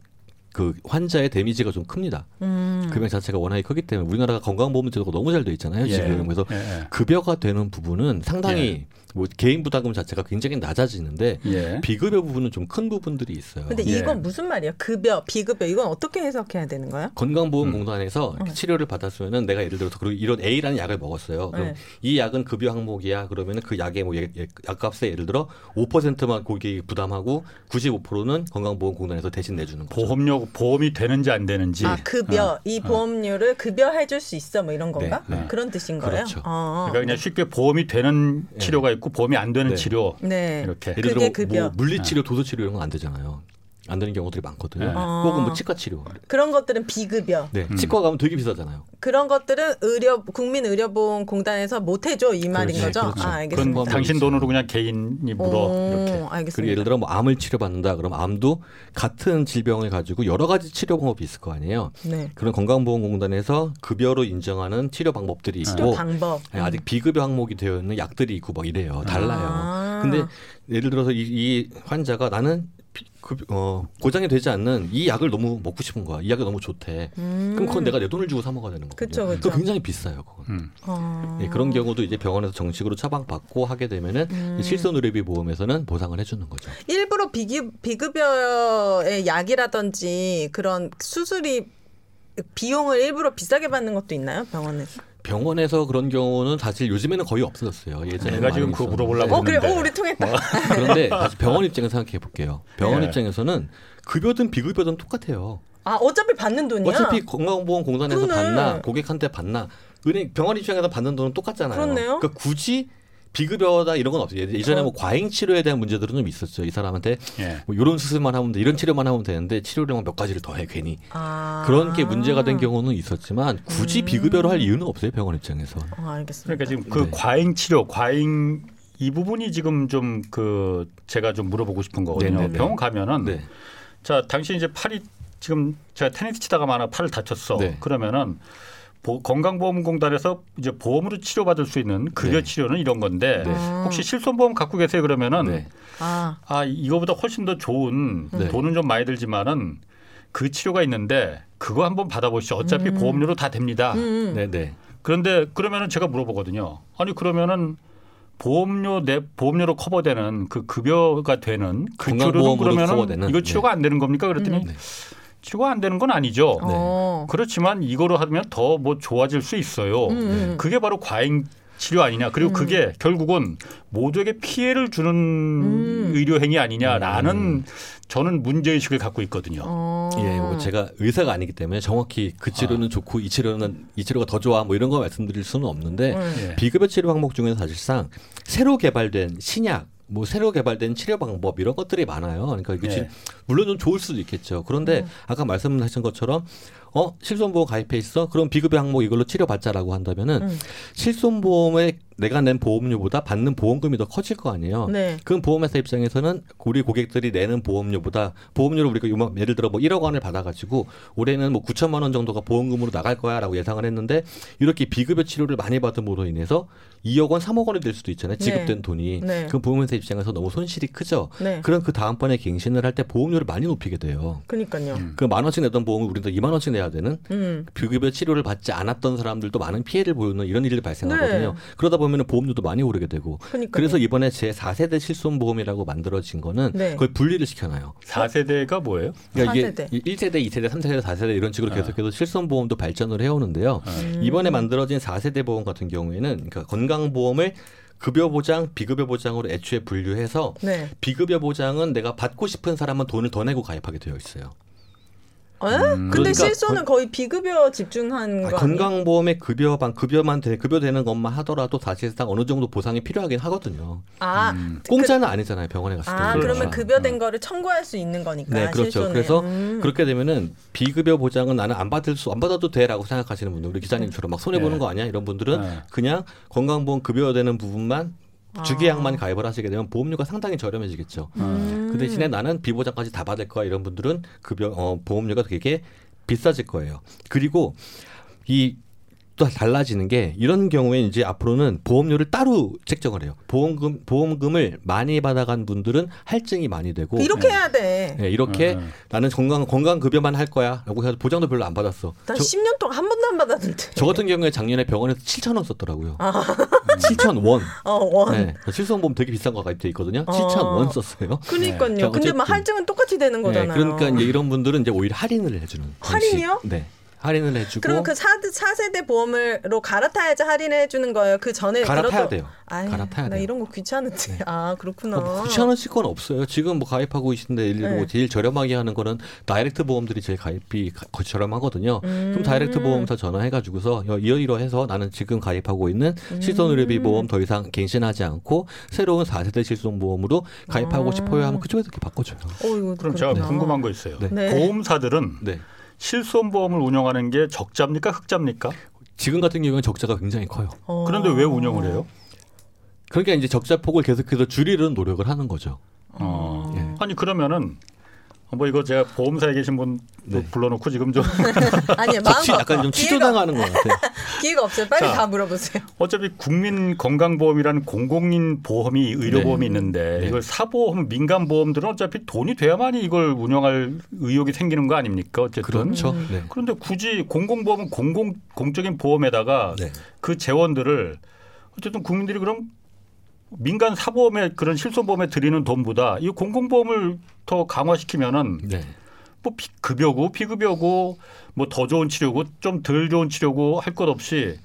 그 환자의 데미지가 좀 큽니다. 음. 금액 자체가 워낙에 크기 때문에 우리나라가 건강보험 제도가 너무 잘 돼 있잖아요. 예. 지금 그래서 예, 예. 급여가 되는 부분은 상당히 뭐 개인 부담금 자체가 굉장히 낮아지는데 예. 비급여 부분은 좀 큰 부분들이 있어요. 근데 예. 이건 무슨 말이에요? 급여, 비급여 이건 어떻게 해석해야 되는 거야? 건강보험공단에서 음. 치료를 받았으면은 내가 예를 들어서 그리고 이런 A라는 약을 먹었어요. 그럼 네. 이 약은 급여 항목이야. 그러면은 그 약의 뭐 예- 예- 약값에 예를 들어 5%만 고객이 부담하고 95%는 건강보험공단에서 대신 내주는 거죠. 보험료 보험이 되는지 안 되는지. 아 급여 이 보험료를 급여 해 줄 수 있어 뭐 이런 건가? 네, 네. 그런 뜻인 거예요? 그렇죠. 어. 그러니까 그냥 쉽게 보험이 되는 네. 치료가 있고 보험이 안 되는 네. 치료 네. 이렇게. 예를 들어 급여. 뭐 물리치료, 도수치료 이런 건 안 되잖아요. 안 되는 경우들이 많거든요. 네. 혹은 뭐 치과 치료. 그런 것들은 비급여. 네, 음. 치과 가면 되게 비싸잖아요. 그런 것들은 의료 국민 의료보험 공단에서 못 해줘 이 말인 그렇지, 거죠? 그렇죠. 아, 알겠습니다. 그건 당신 돈으로 그냥 개인이 물어 오, 이렇게. 알겠습니다. 그리고 예를 들어 뭐 암을 치료받는다. 그럼 암도 같은 질병을 가지고 여러 가지 치료 방법이 있을 거 아니에요. 네. 그런 건강보험공단에서 급여로 인정하는 치료 방법들이 있고 치료 방법. 아니, 아직 비급여 항목이 되어 있는 약들이 있고 막 이래요. 달라요. 아. 근데 예를 들어서 이, 이 환자가 나는 비- 그, 어, 고장이 되지 않는 이 약을 너무 먹고 싶은 거야. 이 약이 너무 좋대. 그럼 그건 내가 내 돈을 주고 사 먹어야 되는 거거든요. 음. 그쵸, 그쵸. 그거 굉장히 비싸요. 그건. 음. 어. 예, 그런 경우도 이제 병원에서 정식으로 처방받고 하게 되면은 음. 실손의료비 보험에서는 보상을 해주는 거죠. 일부러 비급, 비급여의 약이라든지 그런 수술이 비용을 일부러 비싸게 받는 것도 있나요 병원에서? 병원에서 그런 경우는 사실 요즘에는 거의 없어졌어요. 예전에 내가 지금 그거 물어보려고 어 그래, 했는데. 어 우리 통했다. 그런데 다시 병원 입장에서 생각해 볼게요. 병원 예. 입장에서는 급여든 비급여든 똑같아요. 아 어차피 받는 돈이야. 어차피 건강보험공단에서 그러네. 받나 고객한테 받나 은행 병원 입장에서 받는 돈은 똑같잖아요. 그렇네요. 그러니까 굳이 비급여다 이런 건 없어요. 예- 예전에 뭐 과잉 치료에 대한 문제들은 좀 있었죠. 이 사람한테 예. 뭐 이런 수술만 하면 돼, 이런 치료만 하면 되는데 치료量몇 가지를 더해 괜히 아. 그런 게 문제가 된 경우는 있었지만 굳이 비급여로 할 이유는 없어요. 병원 입장에서. 어, 알겠습니다. 그러니까 지금 그 네. 과잉 치료, 과잉 이 부분이 지금 좀 그 제가 좀 물어보고 싶은 거거든요. 네네네. 병원 가면은 네. 자 당신 이제 팔이 지금 제가 테니스 치다가 만약 팔을 다쳤어. 네. 그러면은 보- 건강보험공단에서 이제 보험으로 치료받을 수 있는 급여 네. 치료는 이런 건데 네. 혹시 실손보험 갖고 계세요 그러면은 네. 아 아 이거보다 훨씬 더 좋은 네. 돈은 좀 많이 들지만은 그 치료가 있는데 그거 한번 받아보시죠. 어차피 음. 보험료로 다 됩니다. 음. 네, 네. 그런데 그러면은 제가 물어보거든요. 아니 그러면은 보험료 내 보험료로 커버되는 그 급여가 되는 그 건강보험으로 그러면은 커버되는? 이거 치료가 안 되는 겁니까? 그랬더니 음. 네. 치료가 안 되는 건 아니죠. 어. 그렇지만 이거로 하면 더 뭐 좋아질 수 있어요. 음, 음. 그게 바로 과잉 치료 아니냐. 그리고 그게 결국은 모두에게 피해를 주는 음. 의료 행위 아니냐라는 저는 문제 의식을 갖고 있거든요. 어. 예, 뭐 제가 의사가 아니기 때문에 정확히 그 치료는 좋고 이 치료는 이 치료가 더 좋아 뭐 이런 거 말씀드릴 수는 없는데 음. 예. 비급여 치료 방법 중에서 사실상 새로 개발된 신약 뭐 새로 개발된 치료 방법 이런 것들이 많아요. 그러니까 이게 네. 지- 물론 좀 좋을 수도 있겠죠. 그런데 음. 아까 말씀하신 것처럼 어 실손보험 가입해 있어? 그럼 비급여 항목 이걸로 치료받자라고 한다면은 음. 실손보험에 내가 낸 보험료보다 받는 보험금이 더 커질 거 아니에요. 네. 그럼 보험회사 입장에서는 우리 고객들이 내는 보험료보다 보험료를 우리가 요만- 예를 들어 뭐 1억 원을 받아가지고 올해는 뭐 9천만 원 정도가 보험금으로 나갈 거야라고 예상을 했는데 이렇게 비급여 치료를 많이 받음으로 인해서 2억 원, 3억 원이 될 수도 있잖아요. 지급된 네. 돈이. 네. 그럼 보험회사 입장에서 너무 손실이 크죠. 네. 그럼 그 다음번에 갱신을 할 때 보험료를 많이 높이게 돼요. 그니까요. 그만 원씩 내던 보험을 우리도 2만 원씩 내야 되는 음. 비급여 치료를 받지 않았던 사람들도 많은 피해를 보이는 이런 일이 발생하거든요. 네. 그러다 보면 보험료도 많이 오르게 되고. 그니까요. 그래서 이번에 제 4세대 실손 보험이라고 만들어진 거는 네. 그걸 분리를 시켜놔요. 4세대가 뭐예요? 그러니까 이게 4세대. 이 1세대, 2세대, 3세대, 4세대 이런 식으로 계속해서 실손 보험도 발전을 해오는데요. 음. 이번에 만들어진 4세대 보험 같은 경우에는 그러니까 건강 보험을 급여 보장, 비급여 보장으로 애초에 분류해서 네. 비급여 보장은 내가 받고 싶은 사람만 돈을 더 내고 가입하게 되어 있어요. 에? 근데 그러니까 실손은 거의 비급여 집중한 아, 거? 건강보험의 급여만 급여만 되, 급여되는 것만 하더라도 사실상 어느 정도 보상이 필요하긴 하거든요. 아, 공짜는 아니잖아요 병원에 갔을 때. 아 그렇죠. 그러면 급여된 거를 청구할 수 있는 거니까. 네, 그렇죠. 실손에. 그래서 음. 그렇게 되면은 비급여 보장은 나는 안 받을 수, 안 받아도 돼라고 생각하시는 분들, 우리 기자님처럼 막 손해 보는 네. 거 아니야? 이런 분들은 네. 그냥 건강보험 급여되는 부분만 아. 주기약만 가입을 하시게 되면 보험료가 상당히 저렴해지겠죠. 음. 그 대신에 나는 비보장까지 다 받을 거야 이런 분들은 급여 어, 보험료가 되게 비싸질 거예요. 그리고 이 또 달라지는 게 이런 경우에 이제 앞으로는 보험료를 따로 책정을 해요. 보험금 보험금을 많이 받아간 분들은 할증이 많이 되고 이렇게 해야 돼. 네, 이렇게 음. 나는 건강 건강 급여만 할 거야라고 해서 보장도 별로 안 받았어. 난 저, 10년 동안 한 번도 안 받았는데. 저 같은 경우에 작년에 병원에서 7천 원 썼더라고요. 7천 원. 어, 원. 네, 실손보험 되게 비싼 거 가입돼 있거든요. 어. 7천 원 썼어요. 그니까요. 자, 근데 막 어쨌든. 할증은 똑같이 되는 네, 거잖아요. 그러니까 이제 이런 분들은 이제 오히려 할인을 해주는. 할인이요? 방식. 네, 할인을 해주고. 그러면 그 4, 4세대 보험으로 갈아타야지 할인을 해주는 거예요. 그 전에 갈아타야 들었던- 돼요. 아이, 갈아타야 나 돼요. 이런 거 귀찮은데. 아 그렇구나. 뭐 귀찮으실 건 없어요. 지금 뭐 가입하고 계신데 들어 네. 뭐 제일 저렴하게 하는 거는 다이렉트 보험들이 제일 가입비 저렴하거든요. 음. 그럼 다이렉트 보험사 전화해가지고서 여- 이러이러 해서 나는 지금 가입하고 있는 음. 실손의료비 보험 더 이상 갱신하지 않고 새로운 4세대 실손보험으로 가입하고 아. 싶어요 하면 그쪽에서 이렇게 바꿔줘요. 어, 이거 그럼 제가 그렇구나. 궁금한 거 있어요. 네. 네. 보험사들은 네. 실손보험을 운영하는 게 적자입니까 흑자입니까? 지금 같은 경우는 적자가 굉장히 커요. 어. 그런데 왜 운영을 해요? 그러니까 이제 적자 폭을 계속해서 줄이려는 노력을 하는 거죠. 어. 예. 아니 그러면은 뭐 이거 제가 보험사에 계신 분 네. 불러놓고 지금 좀 아니요 저 마음 취- 약간 좀 취조당하는 것 같아요. 기회가 없어요. 빨리 자. 다 물어보세요. 어차피 국민 건강보험이라는 공공인 보험이 의료보험이 네. 있는데 네. 이걸 사보험 민간 보험들은 어차피 돈이 돼야만이 이걸 운영할 의욕이 생기는 거 아닙니까 어쨌든 그렇죠. 네. 그런데 굳이 공공보험은 공공 공적인 보험에다가 네. 그 재원들을 어쨌든 국민들이 그럼 민간 사보험에 그런 실손보험에 들이는 돈보다 이 공공보험을 더 강화시키면은 네. 뭐 비- 급여고 비급여고 뭐 더 좋은 치료고 좀 덜 좋은 치료고 할 것 없이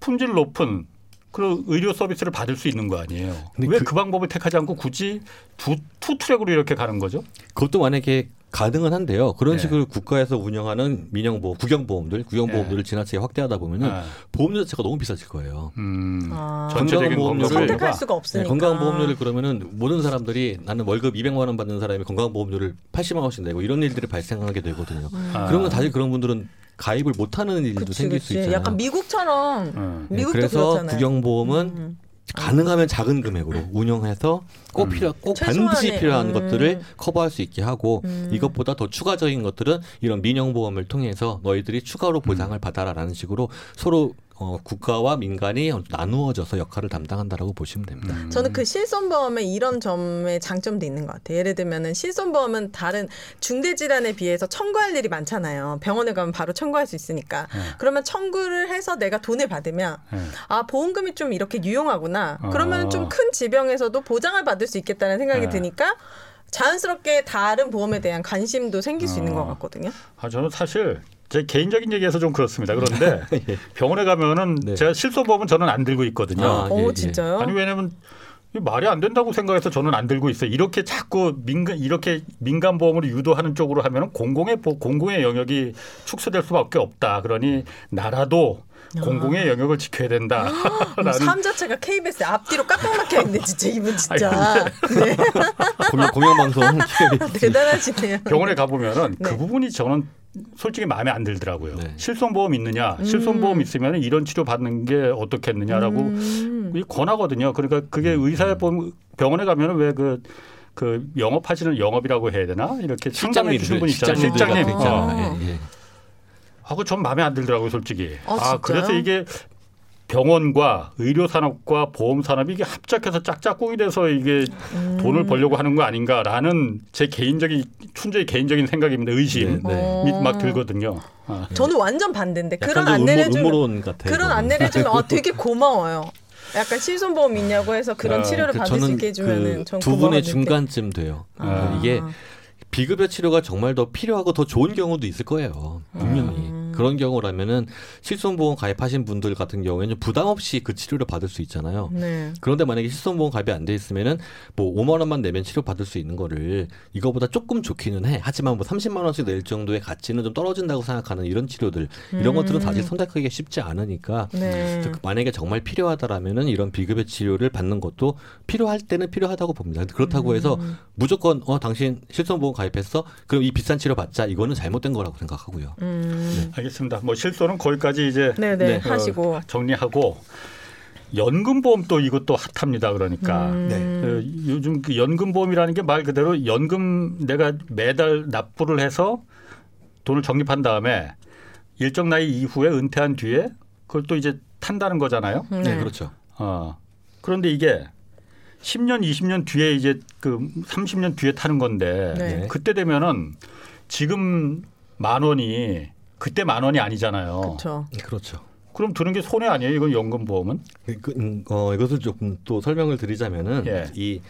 품질 높은 그런 의료 서비스를 받을 수 있는 거 아니에요. 근데 왜 그- 그 방법을 택하지 않고 굳이 두, two track으로 이렇게 가는 거죠? 그것도 만약에 가능은 한데요. 그런 네. 식으로 국가에서 운영하는 민영보험, 국영보험들, 국영보험들을 지나치게 확대하다 보면은 네. 보험료 자체가 너무 비싸질 거예요. 음, 아. 전체적인 건강보험료를 건강보험료가 선택할 수가 네, 없으니까. 건강보험료를 그러면은 모든 사람들이 나는 월급 200만 원 받는 사람이 건강보험료를 80만 원씩 내고 이런 일들이 발생하게 되거든요. 아. 그러면 사실 그런 분들은 가입을 못하는 일도 그치, 생길 수 그치. 있잖아요. 약간 미국처럼 음. 네, 미국도 그래서 그렇잖아요. 국영보험은 음. 가능하면 작은 금액으로 운영해서 꼭 음. 필요 꼭 최소한의, 반드시 필요한 음. 것들을 커버할 수 있게 하고 음. 이것보다 더 추가적인 것들은 이런 민영보험을 통해서 너희들이 추가로 보상을 음. 받아라라는 식으로 서로 어, 국가와 민간이 나누어져서 역할을 담당한다라고 보시면 됩니다. 음. 저는 그 실손보험의 이런 점의 장점도 있는 것 같아요. 예를 들면은 실손보험은 다른 중대 질환에 비해서 청구할 일이 많잖아요. 병원에 가면 바로 청구할 수 있으니까. 네. 그러면 청구를 해서 내가 돈을 받으면 네. 아 보험금이 좀 이렇게 유용하구나. 어. 그러면 좀큰 질병에서도 보장을 받을 수 있겠다는 생각이 네. 드니까 자연스럽게 다른 보험에 대한 관심도 생길 수 있는 어. 것 같거든요. 아, 저는 사실 제 개인적인 얘기해서 좀 그렇습니다. 그런데 예. 병원에 가면은 네. 제가 실손보험은 저는 안 들고 있거든요. 아, 오 예, 예. 진짜요? 아니 왜냐면 말이 안 된다고 생각해서 저는 안 들고 있어요. 이렇게 자꾸 민간 이렇게 민간 보험으로 유도하는 쪽으로 하면은 공공의 보- 공공의 영역이 축소될 수밖에 없다. 그러니 나라도 공공의 영역을 지켜야 된다. 뭐 삶 자체가 KBS 앞뒤로 깍깍 막혀 있네 진짜 이분 진짜 아니, 네. 공영, 공영방송 대단하시네요. 병원에 가 보면은 네. 그 부분이 저는 솔직히 마음에 안 들더라고요. 네. 실손보험 있느냐? 실손보험 있으면 이런 치료 받는 게 어떻겠느냐라고 음. 이 권하거든요. 그러니까 그게 의사에 보면 병원에 가면은 왜그 그 영업하시는 영업이라고 해야 되나 이렇게 상담해 주시는 분 있잖아요. 실장님들 실장님. 어. 예, 예. 하고 전 마음에 안 들더라고요, 솔직히. 아, 아, 진짜요? 그래서 이게 병원과 의료 산업과 보험 산업이 이게 합작해서 짝짝꿍이 돼서 이게 음. 돈을 벌려고 하는 거 아닌가라는 제 개인적인 춘저의 개인적인 생각입니다. 의심 네, 네. 이막 들거든요. 아. 저는 완전 반대인데 그런 좀 안내를 음모, 주면 음모론 같아요. 그런 이거는. 안내를 주면 아, 되게 고마워요. 약간 실손보험 있냐고 해서 그런 아, 치료를 그 받을 수 있게 해주면은 전 그두 분의. 중간쯤 돼요. 아. 이게 비급여 치료가 정말 더 필요하고 더 좋은 경우도 있을 거예요. 분명히. 음. 그런 경우라면은 실손보험 가입하신 분들 같은 경우에는 부담 없이 그 치료를 받을 수 있잖아요. 네. 그런데 만약에 실손보험 가입이 안 돼 있으면은 뭐 5만 원만 내면 치료 받을 수 있는 거를 이거보다 조금 좋기는 해. 하지만 뭐 30만 원씩 낼 정도의 가치는 좀 떨어진다고 생각하는 이런 치료들 이런 음. 것들은 사실 선택하기가 쉽지 않으니까 네. 그래서 만약에 정말 필요하다라면은 이런 비급여 치료를 받는 것도 필요할 때는 필요하다고 봅니다. 그렇다고 해서 음. 무조건 어 당신 실손보험 가입했어? 그럼 이 비싼 치료 받자. 이거는 잘못된 거라고 생각하고요. 음. 알겠습니다. 뭐 실손은 거기까지 이제 네네 네. 하시고. 어, 정리하고 연금보험 또 이것도 핫합니다. 그러니까 음. 그 요즘 그 연금보험이라는 게 말 그대로 연금 내가 매달 납부를 해서 돈을 적립한 다음에 일정 나이 이후에 은퇴한 뒤에 그걸 또 이제 탄다는 거잖아요. 네. 네, 그렇죠. 어. 그런데 이게 10년, 20년 뒤에 이제 그 30년 뒤에 타는 건데 네. 그때 되면은 지금 만 원이 그때 만 원이 아니잖아요. 그렇죠. 그렇죠. 그럼 드는 게 손해 아니에요? 이건 연금 보험은? 그, 음, 어, 이것을 조금 또 설명을 드리자면은 예. 이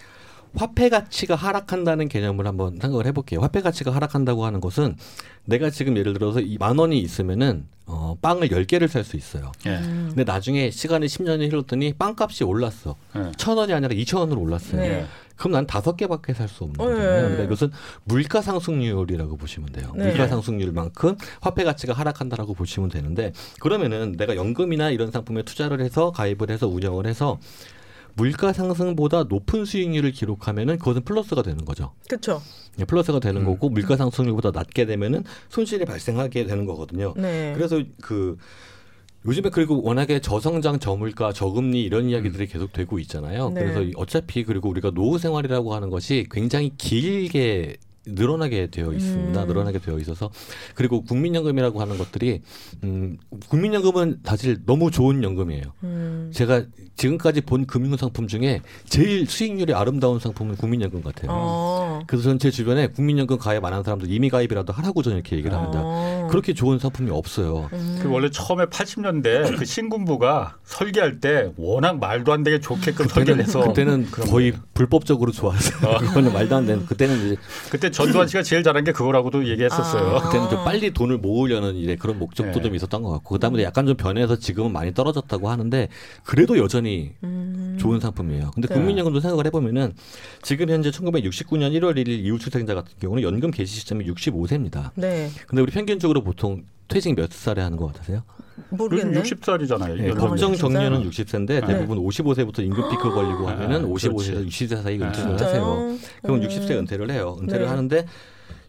화폐 가치가 하락한다는 개념을 한번 생각을 해볼게요. 화폐 가치가 하락한다고 하는 것은 내가 지금 예를 들어서 이 만 원이 있으면은 어, 빵을 열 개를 살 수 있어요. 예. 음. 근데 나중에 시간이 10년이 흘렀더니 빵값이 올랐어. 예. 천 원이 아니라 이천 원으로 올랐어요. 네. 예. 그럼 난 다섯 개밖에 살 수 없는 어, 거잖아요. 예. 그러니까 이것은 물가 상승률이라고 보시면 돼요. 네. 물가 상승률만큼 화폐 가치가 하락한다라고 보시면 되는데 그러면은 내가 연금이나 이런 상품에 투자를 해서 가입을 해서 운영을 해서 물가 상승보다 높은 수익률을 기록하면은 그것은 플러스가 되는 거죠. 그렇죠. 예, 플러스가 되는 음. 거고 물가 상승률보다 낮게 되면은 손실이 발생하게 되는 거거든요. 네. 그래서 그 요즘에 그리고 워낙에 저성장, 저물가, 저금리 이런 이야기들이 계속 되고 있잖아요. 네. 그래서 이- 어차피 그리고 우리가 노후 생활이라고 하는 것이 굉장히 길게 늘어나게 되어 있습니다. 음. 늘어나게 되어 있어서 그리고 국민연금이라고 하는 것들이 음 국민연금은 사실 너무 좋은 연금이에요. 음. 제가 지금까지 본 금융 상품 중에 제일 수익률이 아름다운 상품은 국민연금 같아요. 어. 그래서 저는 제 주변에 국민연금 가입 안 하는 사람들 이미 가입이라도 하라고 저는 이렇게 얘기를 합니다. 어. 그렇게 좋은 상품이 없어요. 음. 그 원래 처음에 80년대 그 신군부가 설계할 때 워낙 말도 안 되게 좋게끔 설계를 해서 그때는 거의. 불법적으로 좋았어요. 그거는 말도 안 되는. 그때는 이제 그때 전두환 씨가 제일 잘한 게 그거라고도 얘기했었어요. 아. 그때는 좀 빨리 돈을 모으려는 이제 그런 목적도 네. 좀 있었던 것 같고 그다음에 약간 좀 변해서 지금은 많이 떨어졌다고 하는데 그래도 여전히 음. 좋은 상품이에요. 근데 네. 국민연금도 생각을 해보면은 지금 현재 1969년 1월 1일 이후 출생자 같은 경우는 연금 개시 시점이 65세입니다. 네. 근데 우리 평균적으로 보통 퇴직 몇 살에 하는 것 같으세요? 요즘 모르겠네. 60살이잖아요. 네, 법정 정년은 60세인데 대부분 55세부터 임금 피크 걸리고 하면은 아, 55세에서 60세 사이 아, 은퇴를 진짜요? 하세요. 그럼 음. 60세 은퇴를 해요. 은퇴를 네. 하는데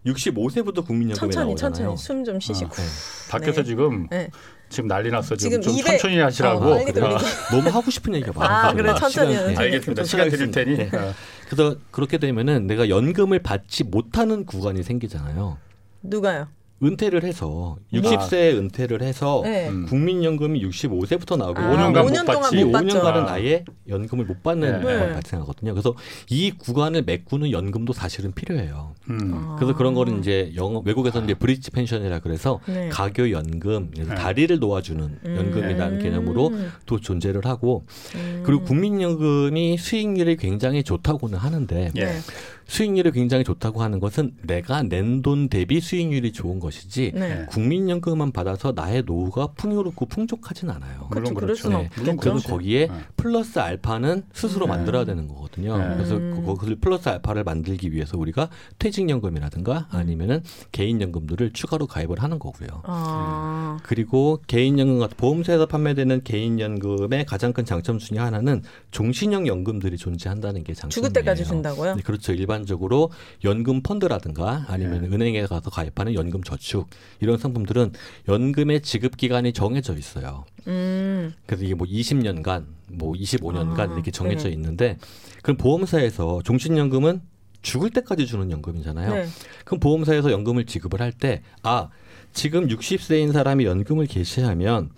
65세부터 국민연금이 천천히 나오잖아요. 천천히 숨 좀 쉬시고. 네. 밖에서 네. 지금 네. 지금 난리 났어. 지금, 지금 좀 입에- 천천히 하시라고. 어. 너무 하고 싶은 얘기가 아, 많아서 그래, 천천히 시간- 네. 알겠습니다. 좀 시간 드릴 테니. 네. 어. 그래서 그렇게 되면은 내가 연금을 받지 못하는 구간이 생기잖아요. 누가요? 은퇴를 해서 60세에 은퇴를 해서 네. 음. 국민연금이 65세부터 나오고 아, 5년간 못 5년 동안 받지. 이못 받죠. 5년간은 아. 아예 연금을 못 받는 네. 네. 발생하거든요. 그래서 이 구간을 메꾸는 연금도 사실은 필요해요. 음. 아. 그래서 그런 거는 이제 영어 외국에서는 이제 브리지 펜션이라 그래서 네. 가교 연금, 그래서 네. 다리를 놓아주는 연금이라는 음. 개념으로 또 존재를 하고 음. 그리고 국민연금이 수익률이 굉장히 좋다고는 하는데 예. 네. 수익률이 굉장히 좋다고 하는 것은 내가 낸 돈 대비 수익률이 좋은 것이지 네. 네. 국민연금만 받아서 나의 노후가 풍요롭고 풍족하진 않아요. 그렇죠. 물론 그럴 그렇죠. 수는 네. 없겠죠. 그래서 거기에 네. 플러스 알파는 스스로 음. 만들어야 되는 거거든요. 네. 그래서 음. 그것을 플러스 알파를 만들기 위해서 우리가 퇴직연금이라든가 아니면은 개인연금들을 추가로 가입을 하는 거고요. 아. 그리고 개인연금 같은 보험사에서 판매되는 개인연금의 가장 큰 장점 중에 하나는 종신형 연금들이 존재한다는 게 장점이에요. 죽을 때까지 준다고요? 네, 그렇죠. 일반 적으로 연금 펀드라든가 아니면 은행에 가서 가입하는 연금 저축 이런 상품들은 연금의 지급 기간이 정해져 있어요. 음. 그래서 이게 뭐 20년간, 뭐 25년간 아, 이렇게 정해져 네. 있는데 그럼 보험사에서 종신연금은 죽을 때까지 주는 연금이잖아요. 네. 그럼 보험사에서 연금을 지급을 할 때 아, 지금 60세인 사람이 연금을 개시하면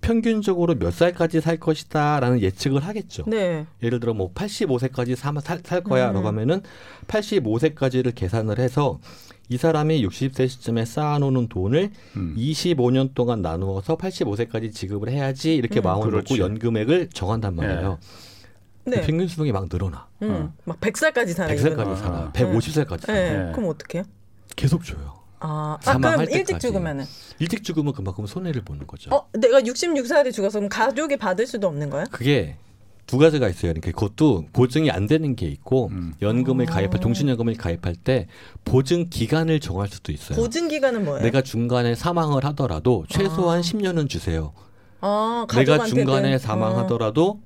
평균적으로 몇 살까지 살 것이다라는 예측을 하겠죠. 네. 예를 들어 뭐 85세까지 살, 살 거야라고 음. 하면은 85세까지를 계산을 해서 이 사람이 60세 시점에 쌓아놓는 돈을 음. 25년 동안 나누어서 85세까지 지급을 해야지 이렇게 음. 마음을 그렇지. 먹고 연금액을 정한단 말이에요. 네. 평균 수명이 막 늘어나. 음. 막 100살까지 살아. 100살까지 아. 살아. 네. 150살까지 살아. 네. 네. 그럼 어떡해요? 계속 줘요. 아, 아 사망할 그럼 일찍. 죽으면은 일찍 죽으면 그만큼 손해를 보는 거죠. 어, 내가 66살에 죽어서 그럼 가족이 받을 수도 없는 거야? 그게 두 가지가 있어요. 그러니까 그것도 보증이 안 되는 게 있고 음. 연금을 어. 가입할 종신연금을 가입할 때 보증 기간을 정할 수도 있어요. 보증 기간은 뭐예요? 내가 중간에 사망을 하더라도 최소한 아. 10년은 주세요. 아, 내가 중간에 어. 사망하더라도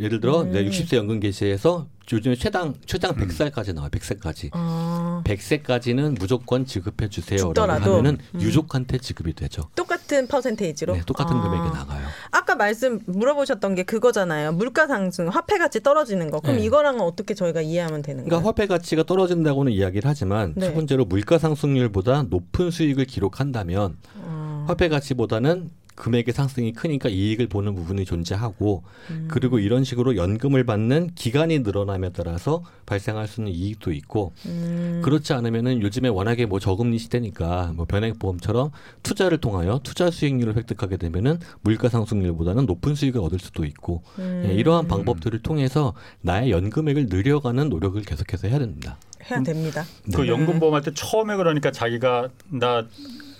예를 들어 음. 내가 60세 연금 개시해서 요즘에 최당 최장 100살까지 나와요. 100세까지. 아, 100세까지는 무조건 지급해 주세요라고? 하면은 음. 유족한테 지급이 되죠. 똑같은 퍼센테이지로? 네, 똑같은 아. 금액이 나가요. 아까 말씀 물어보셨던 게 그거잖아요. 물가 상승, 화폐 가치 떨어지는 거. 그럼 네. 이거랑은 어떻게 저희가 이해하면 되는 거예요? 그러니까 화폐 가치가 떨어진다고는 이야기를 하지만 네. 첫 번째로 물가 상승률보다 높은 수익을 기록한다면 어, 화폐 가치보다는 금액의 상승이 크니까 이익을 보는 부분이 존재하고 음. 그리고 이런 식으로 연금을 받는 기간이 늘어남에 따라서 발생할 수 있는 이익도 있고 음, 그렇지 않으면은 요즘에 워낙에 뭐 저금리 시대니까 뭐 변액보험처럼 투자를 통하여 투자 수익률을 획득하게 되면은 물가 상승률보다는 높은 수익을 얻을 수도 있고 음, 예, 이러한 방법들을 통해서 나의 연금액을 늘려가는 노력을 계속해서 해야 됩니다. 해야 됩니다. 그 네. 연금 보험할 때 처음에 그러니까 자기가 나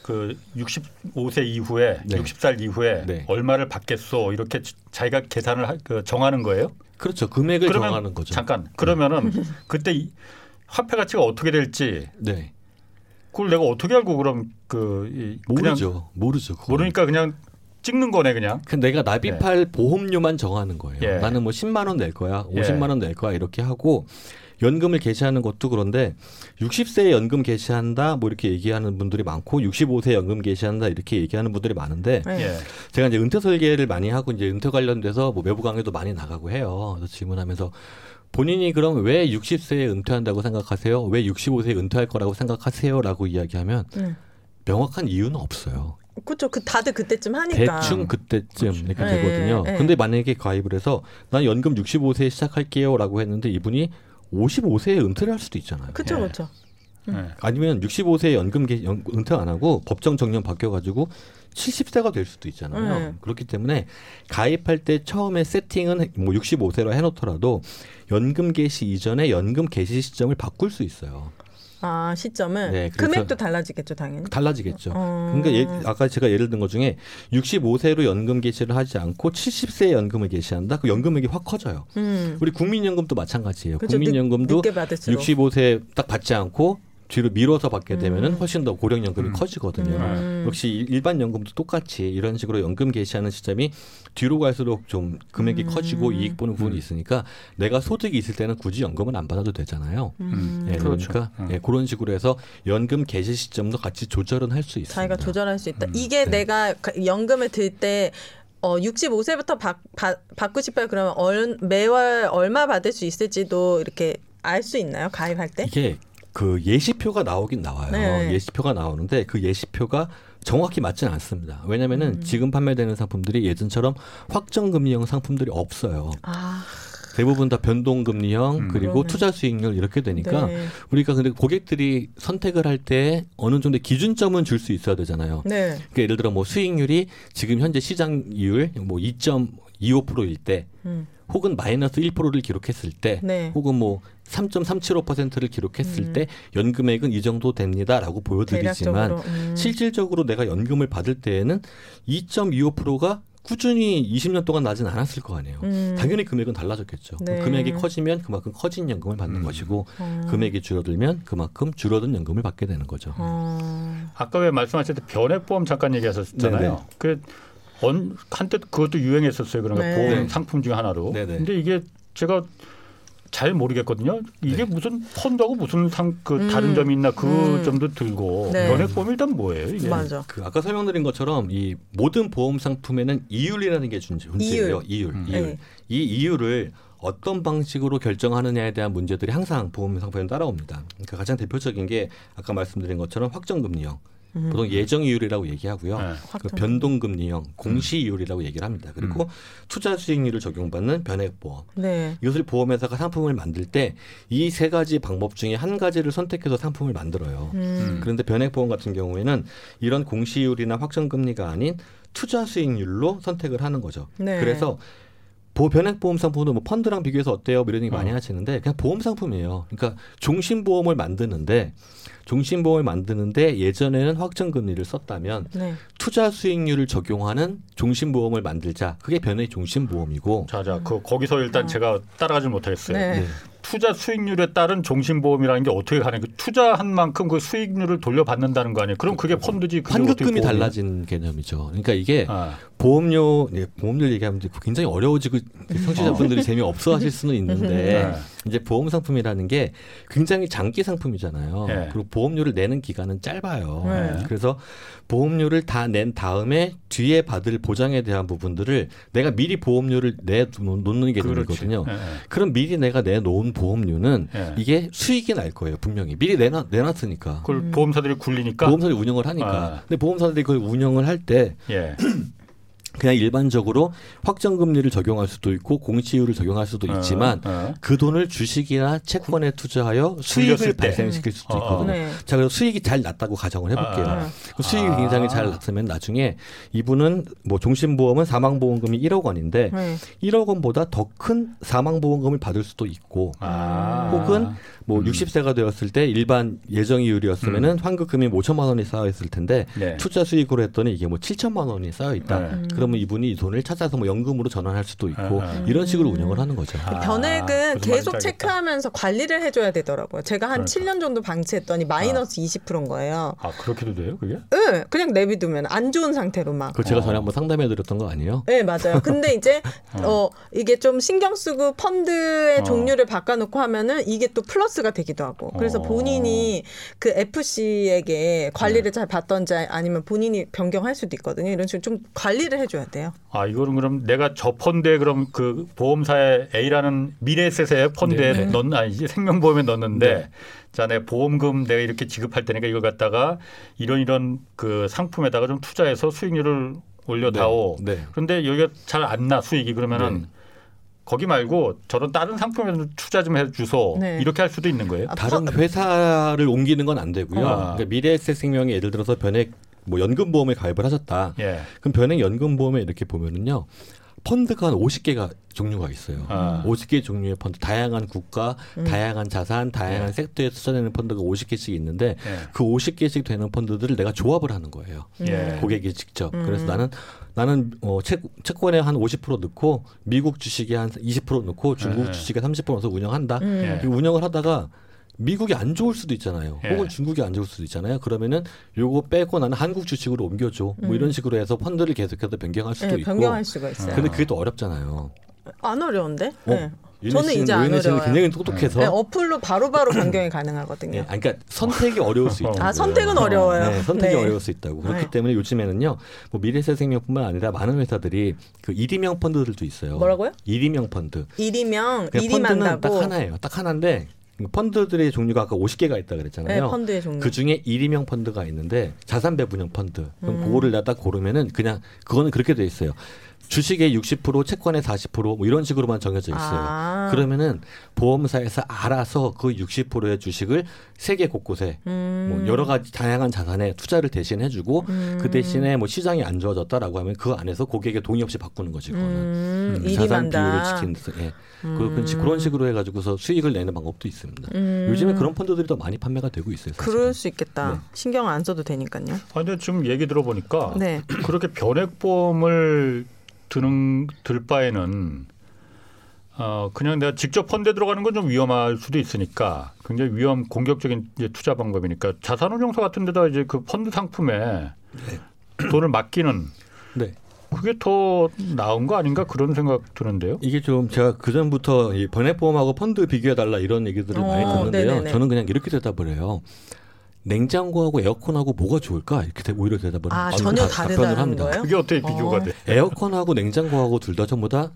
그 65세 이후에 네. 60살 이후에 네. 얼마를 받겠소 이렇게 지- 자기가 계산을 하, 그 정하는 거예요? 그렇죠. 금액을 그러면 정하는 거죠. 잠깐 그러면은 그때 이 화폐 가치가 어떻게 될지 네. 그걸 내가 어떻게 알고 그럼 그 이- 모르죠. 모르죠. 그건. 모르니까 그냥 찍는 거네 그냥. 그 내가 납입할 보험료만 정하는 거예요. 예. 나는 뭐 10만 원 낼 거야, 예. 50만 원 낼 거야 이렇게 하고 연금을 개시하는 것도 그런데 60세에 연금 개시한다 뭐 이렇게 얘기하는 분들이 많고 65세 연금 개시한다 이렇게 얘기하는 분들이 많은데 네. 예. 제가 이제 은퇴 설계를 많이 하고 이제 은퇴 관련돼서 뭐 외부 강의도 많이 나가고 해요. 그래서 질문하면서 본인이 그럼 왜 60세에 은퇴한다고 생각하세요? 왜 65세에 은퇴할 거라고 생각하세요? 라고 이야기하면 음. 명확한 이유는 없어요. 그렇죠. 그 다들 그때쯤 하니까. 대충 그때쯤 이렇게 네, 되거든요. 네. 근데 만약에 가입을 해서 난 연금 65세에 시작할게요라고 했는데 이분이 55세에 은퇴를 할 수도 있잖아요. 그렇죠, 예. 그렇죠. 네. 아니면 65세에 연금 개, 연, 은퇴 안 하고 법정 정년 바뀌어가지고 70세가 될 수도 있잖아요. 네. 그렇기 때문에 가입할 때 처음에 세팅은 뭐 65세로 해놓더라도 연금 개시 이전에 연금 개시 시점을 바꿀 수 있어요. 아 시점은 네, 금액도 달라지겠죠, 당연히. 달라지겠죠. 어. 그러니까 예, 아까 제가 예를 든 것 중에 65세로 연금 개시를 하지 않고 70세에 연금을 개시한다. 그 연금액이 확 커져요. 음. 우리 국민연금도 마찬가지예요. 그렇죠. 국민연금도 늦, 게 받을수록. 65세 딱 받지 않고 뒤로 미뤄서 받게 되면은 음. 훨씬 더 고령 연금이 음. 커지거든요. 음. 역시 일- 일반 연금도 똑같이 이런 식으로 연금 개시하는 시점이 뒤로 갈수록 좀 금액이 음. 커지고 이익 보는 부분이 음. 있으니까 내가 소득이 있을 때는 굳이 연금은 안 받아도 되잖아요. 음. 예, 그렇죠. 그러니까 음. 예, 그런 식으로 해서 연금 개시 시점도 같이 조절은 할 수 있습니다. 자기가 조절할 수 있다. 음. 이게 네. 내가 가- 연금을 들때 어, 65세부터 받, 받, 받고 싶어요. 그러면 얼, 매월 얼마 받을 수 있을지도 이렇게 알수 있나요? 가입할 때? 이게 그 예시표가 나오긴 나와요. 네. 예시표가 나오는데 그 예시표가 정확히 맞지는 않습니다. 왜냐면은 음. 지금 판매되는 상품들이 예전처럼 확정금리형 상품들이 없어요. 아, 대부분 다 변동금리형 음. 그리고. 투자 수익률 이렇게 되니까 네. 우리가 근데 고객들이 선택을 할 때 어느 정도 기준점은 줄 수 있어야 되잖아요. 네. 그러니까 예를 들어 뭐 수익률이 지금 현재 시장 이율 뭐 2.25%일 때 음. 혹은 마이너스 1%를 기록했을 때 네. 혹은 뭐 3.375%를 기록했을 음. 때 연금액은 이 정도 됩니다라고 보여드리지만. 음. 실질적으로 내가 연금을 받을 때에는 2.25%가 꾸준히 20년 동안 나진 않았을 거 아니에요. 음. 당연히 금액은 달라졌겠죠. 네. 금액이 커지면 그만큼 커진 연금을 받는 음. 것이고 어. 금액이 줄어들면 그만큼 줄어든 연금을 받게 되는 거죠. 어. 아까 왜 말씀하셨을 때 변액보험 잠깐 얘기하셨잖아요. 네네. 그 언, 한때 그것도 유행했었어요. 그런 거 네. 보험 네. 상품 중에 하나로. 네네. 근데 이게 제가 잘 모르겠거든요. 이게 네. 무슨 펀드하고 무슨 상 그 음. 다른 점이 있나 그 음. 점도 들고 네. 변액보험 일단 뭐예요? 이게 맞아. 그 아까 설명드린 것처럼 이 모든 보험 상품에는 이율이라는 게 존재- 존재해요. 이율, 음. 이율. 네. 이 이율을 어떤 방식으로 결정하느냐에 대한 문제들이 항상 보험 상품에 따라옵니다. 그러니까 가장 대표적인 게 아까 말씀드린 것처럼 확정금리형, 음. 보통 예정 이율이라고 얘기하고요. 네. 그. 변동금리형, 공시이율이라고 얘기를 합니다. 그리고 음. 투자 수익률을 적용받는 변액보험. 네. 이것을 보험회사가 상품을 만들 때 이 세 가지 방법 중에 한 가지를 선택해서 상품을 만들어요. 음. 그런데 변액보험 같은 경우에는 이런 공시이율이나 확정금리가 아닌 투자 수익률로 선택을 하는 거죠. 네. 그래서 보 변액보험 상품은 뭐 펀드랑 비교해서 어때요? 뭐 이런 얘기 많이 어. 하시는데 그냥 보험 상품이에요. 그러니까 종신보험을 만드는데 종신보험을 만드는데 예전에는 확정금리를 썼다면 네. 투자 수익률을 적용하는 종신보험을 만들자. 그게 변의 종신보험이고 자자 그 거기서 일단 어. 제가 따라가지 못하겠어요. 네. 네. 투자 수익률에 따른 종신보험이라는 게 어떻게 가는 그 투자한 만큼 그 수익률을 돌려받는다는 거 아니에요? 그럼 그게 펀드지 그게 어떻게 환급금이? 달라진 개념이죠. 그러니까 이게 아, 보험료, 예, 보험료 얘기하면 이제 굉장히 어려워지고 청취자분들이 재미 없어 하실 수는 있는데 네. 이제 보험 상품이라는 게 굉장히 장기 상품이잖아요. 네. 그리고 보험료를 내는 기간은 짧아요. 네. 그래서 보험료를 다 낸 다음에 뒤에 받을 보장에 대한 부분들을 내가 미리 보험료를 내 놓는 게 되거든요. 예, 예. 그럼 미리 내가 내놓은 보험료는 예. 이게 수익이 날 거예요, 분명히. 미리 내놔, 내놨으니까. 그걸 음. 보험사들이 굴리니까 보험사들이 운영을 하니까. 아. 근데 보험사들이 그걸 운영을 할때 예. 그냥 일반적으로 확정금리를 적용할 수도 있고 공시율을 적용할 수도 있지만 어, 어. 그 돈을 주식이나 채권에 투자하여 수익을. 발생시킬 수도 어, 어. 있거든요. 네. 자, 그래서 수익이 잘 났다고 가정을 해볼게요. 아, 그 수익이 아. 굉장히 잘 났으면 나중에 이분은 뭐 종신보험은 사망보험금이 1억 원인데 네. 1억 원보다 더 큰 사망보험금을 받을 수도 있고 아. 혹은 뭐 음. 60세가 되었을 때 일반 예정이율이었으면은 환급금이 뭐 5천만 원이 쌓여 있을 텐데 네. 투자 수익으로 했더니 이게 뭐 7천만 원이 쌓여 있다. 네. 음. 그러면 이분이 이 돈을 찾아서 뭐 연금으로 전환할 수도 있고 아, 아. 이런 식으로 음. 운영을 하는 거죠. 아, 변액은 계속. 체크하면서 관리를 해줘야 되더라고요. 제가 한 그러니까. 7년 정도 방치했더니 마이너스 20%인 거예요. 아 그렇게도 돼요 그게? 응, 그냥 내비두면 안 좋은 상태로 막. 그거 제가 어. 전에 한번 상담해 드렸던 거 아니에요? 네, 맞아요. 근데 이제 어. 어 이게 좀 신경 쓰고 펀드의 어. 종류를 바꿔놓고 하면은 이게 또 플러스 가 되기도 하고. 그래서 어. 본인이 그 FC에게 관리를 잘 받던지 아니면 본인이 변경할 수도 있거든요. 이런 식으로 좀 관리를 해줘야 줘야 돼요. 아 이거는 그럼 내가 저 펀드에 그럼 그 보험사의 A라는 미래에셋의 펀드에 네. 넣는 아니지 생명보험에 넣는데 네. 자 내 보험금 내가 이렇게 지급할 테니까 이걸 갖다가 이런 이런 그 상품에다가 좀 투자해서 수익률을 올려다오. 네. 네. 그런데 여기가 잘 안 나 수익이 그러면은 네. 거기 말고 저런 다른 상품에 좀 투자 좀 해주소 네. 이렇게 할 수도 있는 거예요. 아, 다른 회사를 옮기는 건 안 되고요. 아. 그러니까 미래에셋 생명이 예를 들어서 변액 뭐 연금보험에 가입을 하셨다. 예. 그럼 변액 연금보험에 이렇게 보면은요. 펀드가 한 50개가 종류가 있어요. 아. 50개 종류의 펀드, 다양한 국가, 음. 다양한 자산, 다양한 네. 섹터에 투자되는 펀드가 50개씩 있는데 예. 그 50개씩 되는 펀드들을 내가 조합을 하는 거예요. 예. 고객이 직접. 음. 그래서 나는 나는 어, 채, 채권에 한 50% 넣고 미국 주식에 한 20% 넣고 중국 네. 주식에 30% 넣어서 운영한다. 음. 예. 그 운영을 하다가 미국이 안 좋을 수도 있잖아요. 예. 혹은 중국이 안 좋을 수도 있잖아요. 그러면은 요거 빼고 나는 한국 주식으로 옮겨줘. 뭐 이런 식으로 해서 펀드를 계속해서 변경할 수도 네, 있고. 변경할 수가 있어요. 근데 그게 또 어렵잖아요. 안 어려운데? 어? 네. 저는 이제 안 어려워요. 굉장히 똑똑해서 네, 어플로 바로바로 변경이 가능하거든요. 예, 아니, 그러니까 선택이 어려울 수 있다. 아 선택은 어려워요. 네, 선택이 네. 어려울 수 있다고. 그렇기 네. 때문에 요즘에는요, 뭐 미래세생명뿐만 아니라 많은 회사들이 그 일임형 펀드들도 있어요. 뭐라고요? 일임형 펀드. 그러니까 일이 펀드는. 딱 하나예요. 딱 하나인데 펀드들의 종류가 아까 50개가 있다 네, 그랬잖아요. 펀드의 종류. 그 중에 일임형 펀드가 있는데 자산 배분형 펀드. 그럼 음. 그거를 내가 딱 고르면은 그냥 그거는 그렇게 돼 있어요. 주식의 60%, 채권의 40%뭐 이런 식으로만 정해져 있어요. 아. 그러면은 보험사에서 알아서 그 60%의 주식을 세계 곳곳에 음. 뭐 여러 가지 다양한 자산에 투자를 대신 해주고 음. 그 대신에 뭐 시장이 안 좋아졌다라고 하면 그 안에서 고객의 동의 없이 바꾸는 거지 그거는. 음, 음, 자산. 비율을 지키는 데서 예. 그런, 식- 그런 식으로 해가지고서 수익을 내는 방법도 있습니다. 음. 요즘에 그런 펀드들이 더 많이 판매가 되고 있어요. 사실은. 그럴 수 있겠다. 네. 신경 안 써도 되니까요. 아, 근데 지금 얘기 들어보니까 네. 그렇게 변액보험을 드는 들 바에는 어 그냥 내가 직접 펀드에 들어가는 건 좀 위험할 수도 있으니까 굉장히 위험 공격적인 이제 투자 방법이니까 자산운용사 같은 데다 이제 그 펀드 상품에 돈을 맡기는 네. 그게 더 나은 거 아닌가 그런 생각 드는데요. 이게 좀 제가 그 전부터 이 변액보험하고 펀드 비교해 달라 이런 얘기들을 많이 어, 듣는데요. 네네네. 저는 그냥 이렇게 대답을 해요. 냉장고하고 에어컨하고 뭐가 좋을까 이렇게 대- 오히려 대답을 아, 아, 전혀 다- 답변을 다르다는 합니다. 거예요? 그게 어떻게 비교가 어. 돼? 에어컨하고 냉장고하고 둘 다 전부 다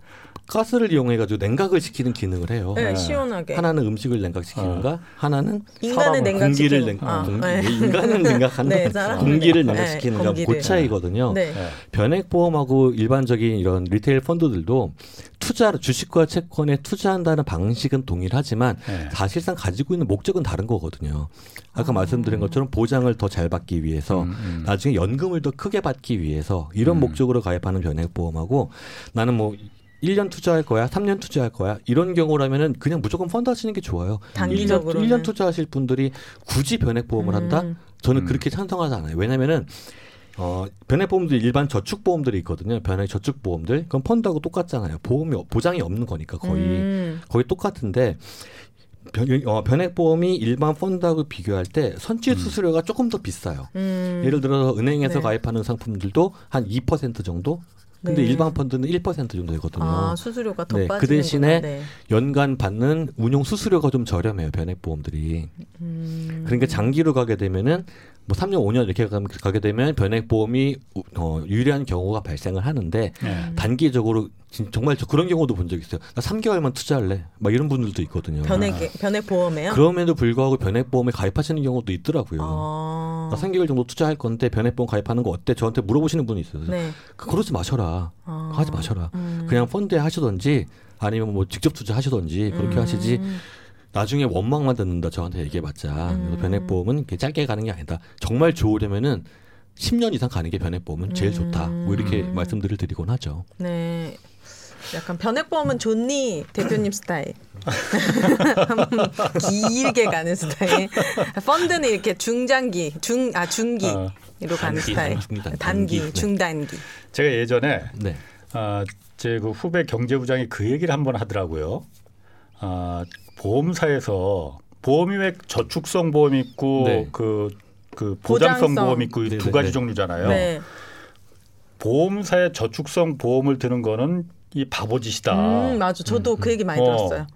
가스를 이용해 가지고 냉각을 시키는 기능을 해요. 네, 네. 시원하게. 하나는 음식을 냉각시키는가, 하나는 인간은 냉각시키고. 공기를 냉, 아, 공, 네. 인간은 냉각하는 네, 공기를 냉각. 냉각시키는가 네, 그 공기를. 차이거든요. 네. 네. 변액 보험하고 일반적인 이런 리테일 펀드들도 투자 주식과 채권에 투자한다는 방식은 동일하지만 네. 사실상 가지고 있는 목적은 다른 거거든요. 아까 말씀드린 것처럼 보장을 더 잘 받기 위해서 음, 음. 나중에 연금을 더 크게 받기 위해서 이런 음. 목적으로 가입하는 변액보험하고 나는 뭐 1년 투자할 거야, 3년 투자할 거야. 이런 경우라면은 그냥 무조건 펀드 하시는 게 좋아요. 단기적으로는. 1년, 1년 투자하실 분들이 굳이 변액 보험을 한다? 음. 저는 음. 그렇게 찬성하지 않아요. 왜냐면은 어, 변액보험도 일반 저축보험들이 있거든요. 변액 저축보험들. 그건 펀드하고 똑같잖아요. 보험이 없- 보장이 없는 거니까 거의 음. 거의 똑같은데 변, 어, 변액보험이 일반 펀드하고 비교할 때 선취 수수료가 조금 더 비싸요. 음. 예를 들어서 은행에서 네. 가입하는 상품들도 한 2% 정도. 근데 네. 일반 펀드는 1% 정도 되거든요. 아, 수수료가 더 네, 그 빠지는 대신에 네. 연간 받는 운용 수수료가 좀 저렴해요. 변액 보험들이. 음. 그러니까 장기로 가게 되면은 뭐 3년, 5년 이렇게 가- 가게 되면 변액 보험이 우- 어, 유리한 경우가 발생을 하는데 네. 단기적으로 진- 정말 저 그런 경우도 본 적 있어요. 나 3개월만 투자할래. 막 이런 분들도 있거든요. 변액 변액 보험에요? 그럼에도 불구하고 변액 보험에 가입하시는 경우도 있더라고요. 아. 나 3개월 정도 투자할 건데 변액 보험 가입하는 거 어때? 저한테 물어보시는 분이 있어요. 네. 그- 그러지 마셔라. 아. 하지 마셔라. 음. 그냥 펀드에 하시던지 아니면 뭐 직접 투자하시던지 그렇게 음. 하시지. 나중에 원망만 듣는다 저한테 얘기해봤자 음. 그래서 변액보험은 짧게 가는 게 아니다. 정말 좋으려면은 10년 이상 가는 게 변액보험은 제일 좋다. 뭐 이렇게 음. 말씀들을 드리곤 하죠. 네. 약간 변액보험은 존니 대표님 스타일. 길게 가는 스타일. 펀드는 이렇게 중장기, 중, 아, 중기 로 어. 가는 단기, 스타일. 단기, 단기. 단기, 네. 중단기. 제가 예전에 네. 아, 제그 후배 경제부장이 그 얘기를 한번 하더라고요. 아, 보험사에서 보험이 왜 저축성 보험 있고 네. 그, 그 보장성 보장성. 보험 있고 이 네, 두 네, 가지 네. 종류잖아요. 네. 보험사의 저축성 보험을 드는 거는 이 바보짓이다. 음, 맞아. 저도 그 얘기 많이 어. 들었어요.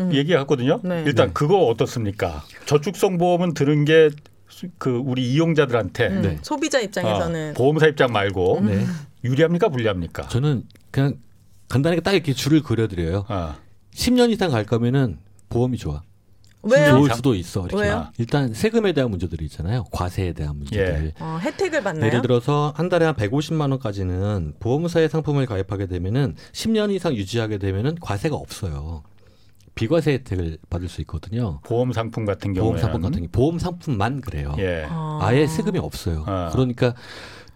음. 얘기했거든요. 네. 일단 네. 그거 어떻습니까? 저축성 보험은 드는 게 그 우리 이용자들한테 음, 네. 소비자 입장에서는 어, 보험사 입장 말고 네. 유리합니까 불리합니까? 저는 그냥 간단하게 딱 이렇게 줄을 그려드려요. 어. 10년 이상 갈 거면은 보험이 좋아. 왜요? 좋을? 수도 있어. 이렇게. 왜요? 일단 세금에 대한 문제들이 있잖아요. 과세에 대한 문제들. 예. 어, 혜택을 받나요? 예를 들어서 한 달에 한 150만 원까지는 보험사의 상품을 가입하게 되면은 10년 이상 유지하게 되면은 과세가 없어요. 비과세 혜택을 받을 수 있거든요. 보험 상품 같은 경우에 보험 상품 같은 게 보험 상품만 그래요. 예. 어. 아예 세금이 없어요. 아. 그러니까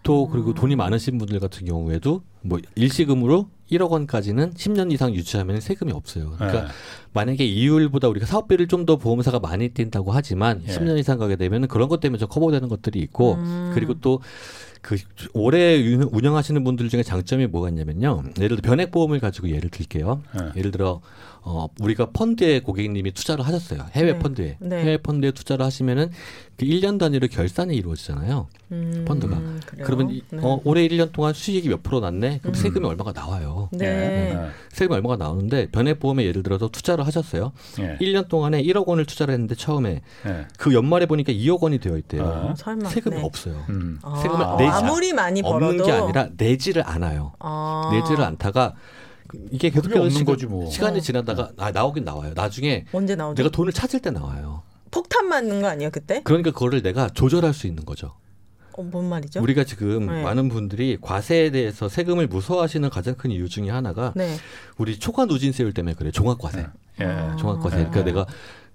또 그리고 돈이 많으신 분들 같은 경우에도 뭐 일시금으로 1억 원까지는 10년 이상 유지하면 세금이 없어요. 그러니까 예. 만약에 이율보다 우리가 사업비를 좀 더 보험사가 많이 뛴다고 하지만 예. 10년 이상 가게 되면 그런 것 때문에 좀 커버되는 것들이 있고 음. 그리고 또그 오래 유- 운영하시는 분들 중에 장점이 뭐가 있냐면요. 예를 들어 변액 보험을 가지고 예를 들게요. 예. 예를 들어 어 우리가 펀드에 고객님이 투자를 하셨어요. 해외 네. 펀드에. 네. 해외 펀드에 투자를 하시면은 그 1년 단위로 결산이 이루어지잖아요. 음, 펀드가. 그래요? 그러면 이- 네. 어, 올해 1년 동안 수익이 몇 프로 났네? 그럼 음. 세금이 얼마가 나와요. 네. 예. 세금이 얼마가 나오는데 변액 보험에 예를 들어서 투자를 하셨어요. 예. 1년 동안에 1억 원을 투자를 했는데 처음에 예. 그 연말에 보니까 2억 원이 되어 있대요. 아. 설마. 세금이 네. 없어요. 음. 아, 세금을 아, 내지 아무리 많이 없는 벌어도 게 아니라 내지를 않아요. 아. 내지를 않다가 그- 이게 계속해서 없는 시간, 거지 뭐. 시간이 어. 지나다가 아, 나오긴 나와요. 나중에 언제 나오죠? 내가 돈을 찾을 때 나와요. 폭탄 맞는 거 아니에요 그때? 그러니까 그거를 내가 조절할 수 있는 거죠. 어, 뭔 말이죠? 우리가 지금 네. 많은 분들이 과세에 대해서 세금을 무서워하시는 가장 큰 이유 중에 하나가 네. 우리 초과 누진세율 때문에 그래요. 종합과세. 예. 아. 종합과세. 네. 그러니까 내가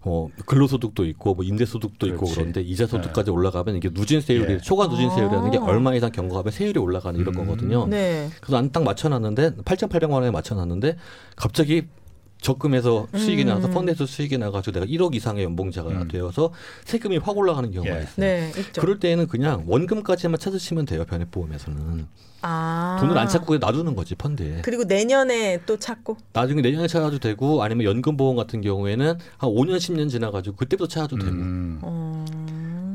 어, 근로소득도 있고 뭐 임대소득도 있고 그렇지. 그런데 이자소득까지 올라가면 이게 누진세율이 예. 초과 누진세율이라는 게 아. 얼마 이상 경과하면 세율이 올라가는 이런 음. 거거든요. 네. 그래서 난딱 맞춰놨는데 8,800만 원에 맞춰놨는데 갑자기 적금에서 수익이 음. 나서 펀드에서 수익이 나가지고 내가 1억 이상의 연봉자가 음. 되어서 세금이 확 올라가는 경우가 예. 있어요. 네. 있죠. 그럴 때에는 그냥 원금까지만 찾으시면 돼요 변액보험에서는 아. 돈을 안 찾고 놔두는 거지 펀드에 그리고 내년에 또 찾고. 나중에 내년에 찾아도 되고 아니면 연금보험 같은 경우에는 한 5년 10년 지나가지고 그때부터 찾아도 되고 음. 어...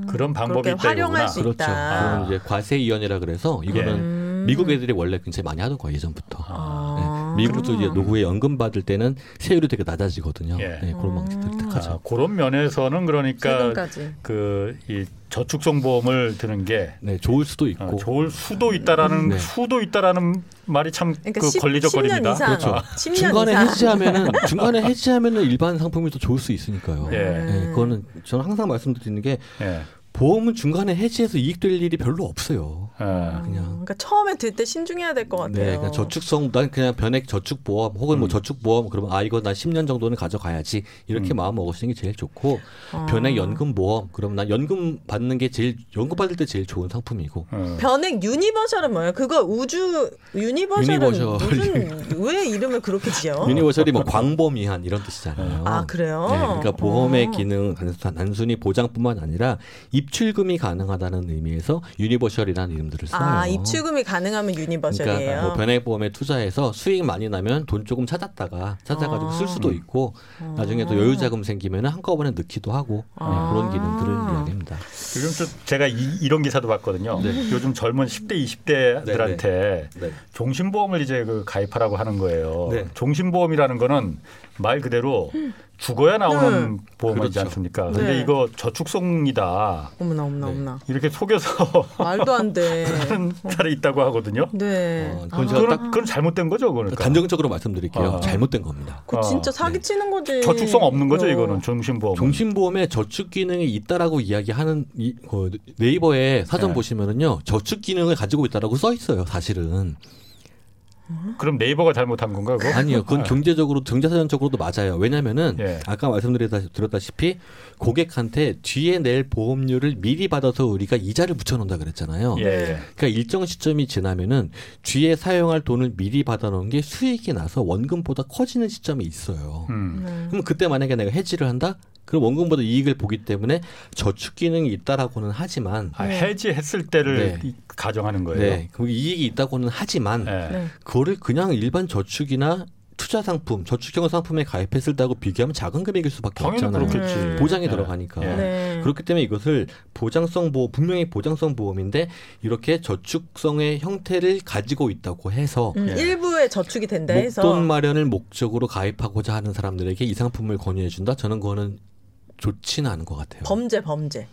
그런 방법이 활용할. 수 그렇죠 있다. 아. 그건 이제 과세 이연이라 그래서 이거는 음. 미국 애들이 원래 굉장히 많이 하던 거예요 예전부터 아. 네. 미국도 이제 노후에 연금 받을 때는 세율이 되게 낮아지거든요. 예. 네, 그런 방식들 음. 택하죠. 아, 그런 면에서는 그러니까 세금까지. 그이 저축성 보험을 드는 게 네, 좋을 수도 어, 있고 좋을 수도 있다라는 네. 수도 있다라는 말이 참 그러니까 그 10, 걸리적거립니다. 10년 이상. 그렇죠. 10년 중간에 이상. 해지하면은 중간에 해지하면은 일반 상품이 더 좋을 수 있으니까요. 예. 네, 그거는 저는 항상 말씀드리는 게 예. 보험은 중간에 해지해서 이익될 일이 별로 없어요. 예. 그냥. 그러니까 처음에 들 때 신중해야 될 것 같아요. 네, 그냥 저축성 난 그냥 변액 저축보험 혹은 뭐 음. 저축보험 그러면 아 이거 난 10년 정도는 가져가야지 이렇게 음. 마음 먹으시는 게 제일 좋고 어. 변액 연금 보험 그러면 난 연금 받는 게 제일 연금 받을 때 제일 좋은 상품이고 어. 변액 universal은 뭐예요? 그거 우주 universal은 universal. 무슨 왜 이름을 그렇게 지어? universal이 뭐 광범위한 이런 뜻이잖아요. 아 그래요? 네, 그러니까 보험의 어. 기능 단순- 단순히 보장뿐만 아니라 입 출금이 가능하다는 의미에서 universal이라는 이름들을 써요. 아 입출금이 가능하면 universal이에요. 그러니까 뭐 변액보험에 투자해서 수익 많이 나면 돈 조금 찾았다가 찾아가지고 쓸 수도 있고 나중에 또 여유 자금 생기면 한꺼번에 넣기도 하고 네, 아. 그런 기능들을 이야기합니다. 지금 좀 제가 이, 런 기사도 봤거든요. 네. 요즘 젊은 10대, 20대들한테 네. 종신보험을 이제 그 가입하라고 하는 거예요. 네. 종신보험이라는 거는 말 그대로 죽어야 나오는 음. 보험이지 그렇죠. 않습니까? 네. 근데 이거 저축성이다. 어머나 어머나 네. 어머나 이렇게 속여서 말도 안 돼. 하는 사례 있다고 하거든요. 네. 어, 그건 아, 그건, 그건 잘못된 거죠, 그러니까. 단정적으로 말씀드릴게요. 아. 잘못된 겁니다. 그거 진짜 어, 사기치는 거지. 저축성 없는 거죠, 어. 이거는 종신보험. 종신보험에 저축 기능이 있다라고 이야기하는 이, 어, 네이버에 사전 네. 보시면은요 저축 기능을 가지고 있다라고 써 있어요. 사실은 그럼 네이버가 잘못한 건가, 그거? 아니요. 그건 경제적으로 경제사전적으로도 맞아요. 왜냐하면은 예. 아까 말씀드렸다시피 고객한테 뒤에 낼 보험료를 미리 받아서 우리가 이자를 붙여 놓는다 그랬잖아요. 예, 예. 그러니까 일정 시점이 지나면은 뒤에 사용할 돈을 미리 받아 놓은 게 수익이 나서 원금보다 커지는 시점이 있어요. 음. 네. 그럼 그때 만약에 내가 해지를 한다? 그럼 원금보다 이익을 보기 때문에 저축 기능이 있다라고는 하지만 아, 네. 해지했을 때를 네. 이- 가정하는 거예요. 네, 그 이익이 있다고는 하지만 네. 네. 그거를 그냥 일반 저축이나 투자 상품, 저축형 상품에 가입했을 때하고 비교하면 작은 금액일 수밖에 당연히 없잖아요. 그렇겠지. 네. 보장이 네. 들어가니까. 예. 네. 그렇기 때문에 이것을 보장성 보험, 분명히 보장성 보험인데 이렇게 저축성의 형태를 가지고 있다고 해서 음, 예. 일부의 저축이 된다 해서 목돈 마련을 목적으로 가입하고자 하는 사람들에게 이 상품을 권유해 준다. 저는 그거는 좋지는 않은 것 같아요. 범죄 범죄.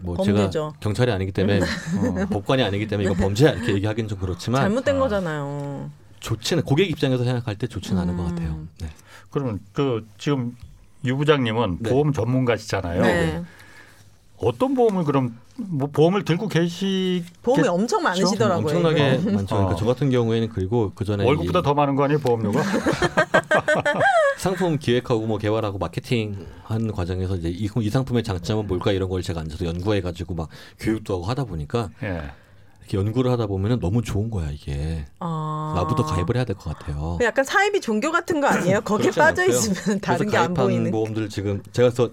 뭐 범죄죠. 제가 경찰이 아니기 때문에 어, 법관이 아니기 때문에 이거 범죄야 이렇게 얘기하기는 좀 그렇지만 잘못된 아. 거잖아요. 좋지는 고객 입장에서 생각할 때 좋지는 않은 것 음. 같아요. 네. 그러면 그 지금 유 부장님은 네. 보험 전문가시잖아요. 네. 어떤 보험을 그럼 뭐 보험을 들고 계시 보험이 엄청 많으시더라고요. 엄청나게 이거. 많죠. 어. 그러니까 저 같은 경우에는 그리고 그 전에 월급보다 더 많은 거 아니에요 보험료가? 상품 기획하고 뭐 개발하고 마케팅 하는 과정에서 이제 이, 이 상품의 장점은 뭘까 이런 걸 제가 앉아서 연구해 가지고 막 교육도 하고 하다 보니까 예. 이렇게 연구를 하다 보면은 너무 좋은 거야 이게 아. 나부터 가입을 해야 될 것 같아요. 그 약간 사이비 종교 같은 거 아니에요? 거기에 빠져 않고요. 있으면 다른 게 안 보이는. 보험들 지금 제가 서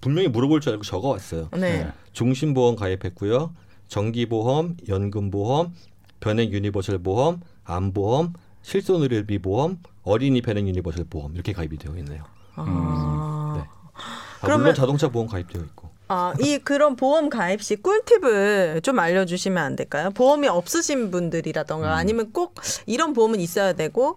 분명히 물어볼 줄 알고 적어왔어요. 네. 예. 종신보험 가입했고요. 정기보험, 연금보험, 변액 universal 보험, 암보험, 실손의료비 보험, 어린이 변액 universal 보험 이렇게 가입이 되어 있네요. 아. 네. 아, 그러면- 물론 자동차 보험 가입되어 있고. 아, 이 그런 보험 가입 시 꿀팁을 좀 알려주시면 안 될까요? 보험이 없으신 분들이라던가 음. 아니면 꼭 이런 보험은 있어야 되고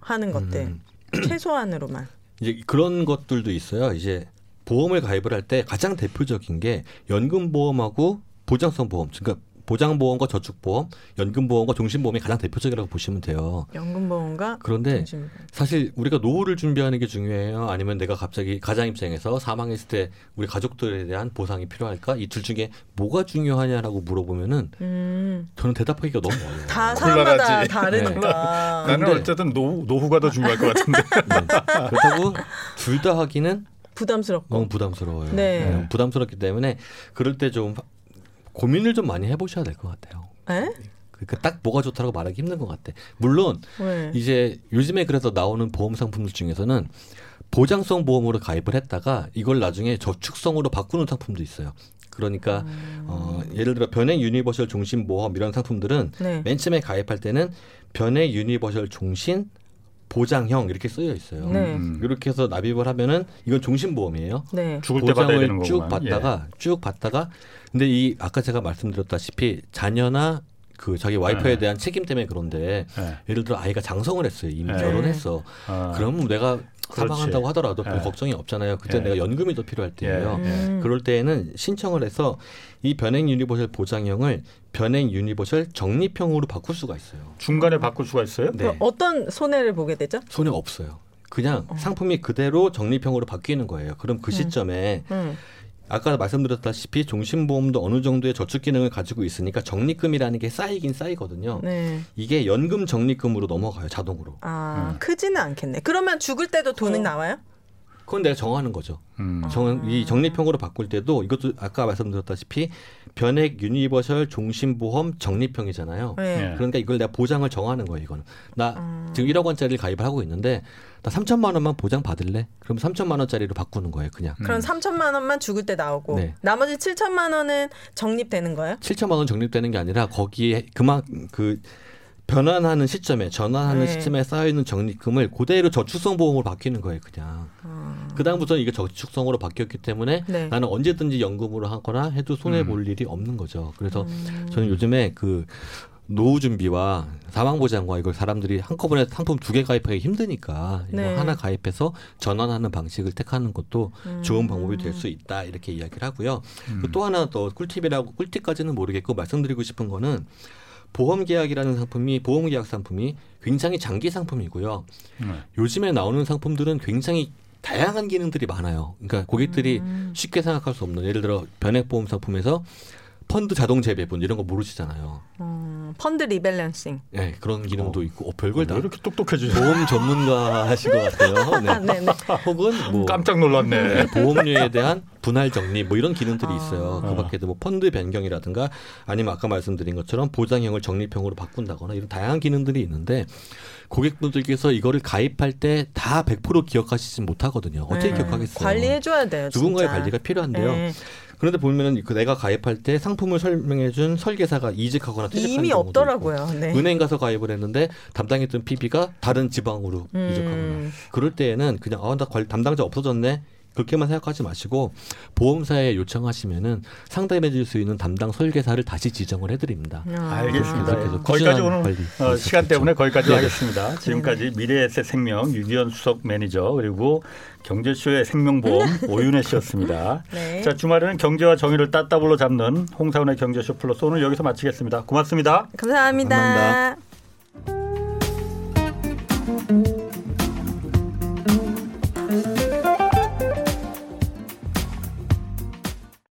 하는 것들 음. 최소한으로만. 이제 그런 것들도 있어요. 이제 보험을 가입을 할 때 가장 대표적인 게 연금보험하고 보장성 보험, 그러니까 보장보험과 저축보험, 연금보험과 종신보험이 가장 대표적이라고 보시면 돼요. 연금보험과 그런데 정신보험. 사실 우리가 노후를 준비하는 게 중요해요. 아니면 내가 갑자기 가장 입장에서 사망했을 때 우리 가족들에 대한 보상이 필요할까? 이 둘 중에 뭐가 중요하냐라고 물어보면은 음, 저는 대답하기가 너무 어려워요. 다 사람마다 곤란하지. 다르니까. 나는 근데- 어쨌든 노후, 노후가 더 중요할 것 같은데. 네. 그렇다고 둘 다 하기는 부담스럽고. 너무 부담스러워요. 네. 네, 부담스럽기 때문에 그럴 때 좀 고민을 좀 많이 해보셔야 될 것 같아요. 에? 그러니까 딱 뭐가 좋다고 말하기 힘든 것 같아. 물론 왜? 이제 요즘에 그래서 나오는 보험 상품들 중에서는 보장성 보험으로 가입을 했다가 이걸 나중에 저축성으로 바꾸는 상품도 있어요. 그러니까 음. 어, 예를 들어 변액 universal 종신 보험 이런 상품들은 네. 맨 처음에 가입할 때는 변액 universal 종신 보장형 이렇게 쓰여 있어요. 네. 음. 이렇게 해서 납입을 하면은 이건 종신 보험이에요. 네. 죽을 때 받아야 되는 보장을 쭉 거구만. 예. 받다가 쭉 받다가 근데 이 아까 제가 말씀드렸다시피 자녀나 그 자기 와이프에 네. 대한 책임 때문에 그런데 예. 예를 들어 아이가 장성을 했어요 이미 네. 결혼했어 아, 그럼 내가. 사망한다고 하더라도 별 네. 걱정이 없잖아요 그때 예. 내가 연금이 더 필요할 때예요 예. 음. 그럴 때에는 신청을 해서 이 변액 universal 보장형을 변액 universal 적립형으로 바꿀 수가 있어요 중간에 바꿀 수가 있어요? 네. 어떤 손해를 보게 되죠? 손해 없어요 그냥 어. 상품이 그대로 적립형으로 바뀌는 거예요 그럼 그 시점에 음. 아까 말씀드렸다시피 종신보험도 어느 정도의 저축 기능을 가지고 있으니까 적립금이라는 게 쌓이긴 쌓이거든요. 네. 이게 연금 적립금으로 넘어가요 자동으로. 아, 음. 크지는 않겠네. 그러면 죽을 때도 돈이 나와요? 그건 내가 정하는 거죠. 음. 정, 이 적립형으로 바꿀 때도 이것도 아까 말씀드렸다시피 변액 universal 종신보험 적립형이잖아요. 네. 예. 그러니까 이걸 내가 보장을 정하는 거예요. 이거는 나 음. 지금 1억 원짜리를 가입을 하고 있는데 나 3천만 원만 보장 받을래? 그럼 3천만 원짜리로 바꾸는 거예요. 그냥. 그럼 3천만 원만 죽을 때 나오고 네. 나머지 7천만 원은 적립되는 거예요? 7천만 원 적립되는 게 아니라 거기에 그만 그 변환하는 시점에 전환하는 네. 시점에 쌓여 있는 적립금을 그대로 저축성 보험으로 바뀌는 거예요, 그냥. 그 다음부터는 이게 저축성으로 바뀌었기 때문에 네. 나는 언제든지 연금으로 하거나 해도 손해 볼 음. 일이 없는 거죠. 그래서 음. 저는 요즘에 그 노후 준비와 사망 보장과 이걸 사람들이 한꺼번에 상품 두 개 가입하기 힘드니까 이거 네. 하나 가입해서 전환하는 방식을 택하는 것도 음. 좋은 방법이 될 수 있다 이렇게 이야기를 하고요. 음. 그또 하나 더 꿀팁이라고 꿀팁까지는 모르겠고 말씀드리고 싶은 거는 보험 계약이라는 상품이 보험 계약 상품이 굉장히 장기 상품이고요. 네. 요즘에 나오는 상품들은 굉장히 다양한 기능들이 많아요. 그러니까 고객들이 음. 쉽게 생각할 수 없는 예를 들어 변액 보험 상품에서 펀드 자동 재배분 이런 거 모르시잖아요. 음, 펀드 리밸런싱. 네, 그런 기능도 어. 있고 어, 별걸 다왜 이렇게 똑똑해지죠? 보험 전문가하신 것 같아요. 네. 아, 네네. 혹은 뭐 깜짝 놀랐네. 네, 보험료에 대한 분할 정리 뭐 이런 기능들이 아. 있어요. 아. 그 밖에도 뭐 펀드 변경이라든가 아니면 아까 말씀드린 것처럼 보장형을 적립형으로 바꾼다거나 이런 다양한 기능들이 있는데 고객분들께서 이거를 가입할 때 다 100% 기억하시진 못하거든요. 어떻게 네. 기억하겠어요? 관리해줘야 돼요. 누군가의 진짜. 관리가 필요한데요. 네. 그런데 보면은 그 내가 가입할 때 상품을 설명해준 설계사가 이직하거나 이미 없더라고요. 네. 은행 가서 가입을 했는데 담당했던 PB가 다른 지방으로 음. 이직하거나 그럴 때에는 그냥 아나 담당자 없어졌네 그렇게만 생각하지 마시고 보험사에 요청하시면은 상담해 줄 수 있는 담당 설계사를 다시 지정을 해드립니다. 아. 알겠습니다. 거기까지 오늘 어. 시간 때문에 거기까지 네. 하겠습니다. 지금까지 미래에셋 생명 유기현 수석 매니저 그리고 경제쇼의 생명보험 오윤혜 씨였습니다. 네. 자 주말에는 경제와 정의를 따따블로 잡는 홍사원의 경제쇼 플러스 오늘 여기서 마치겠습니다. 고맙습니다. 감사합니다. 감사합니다.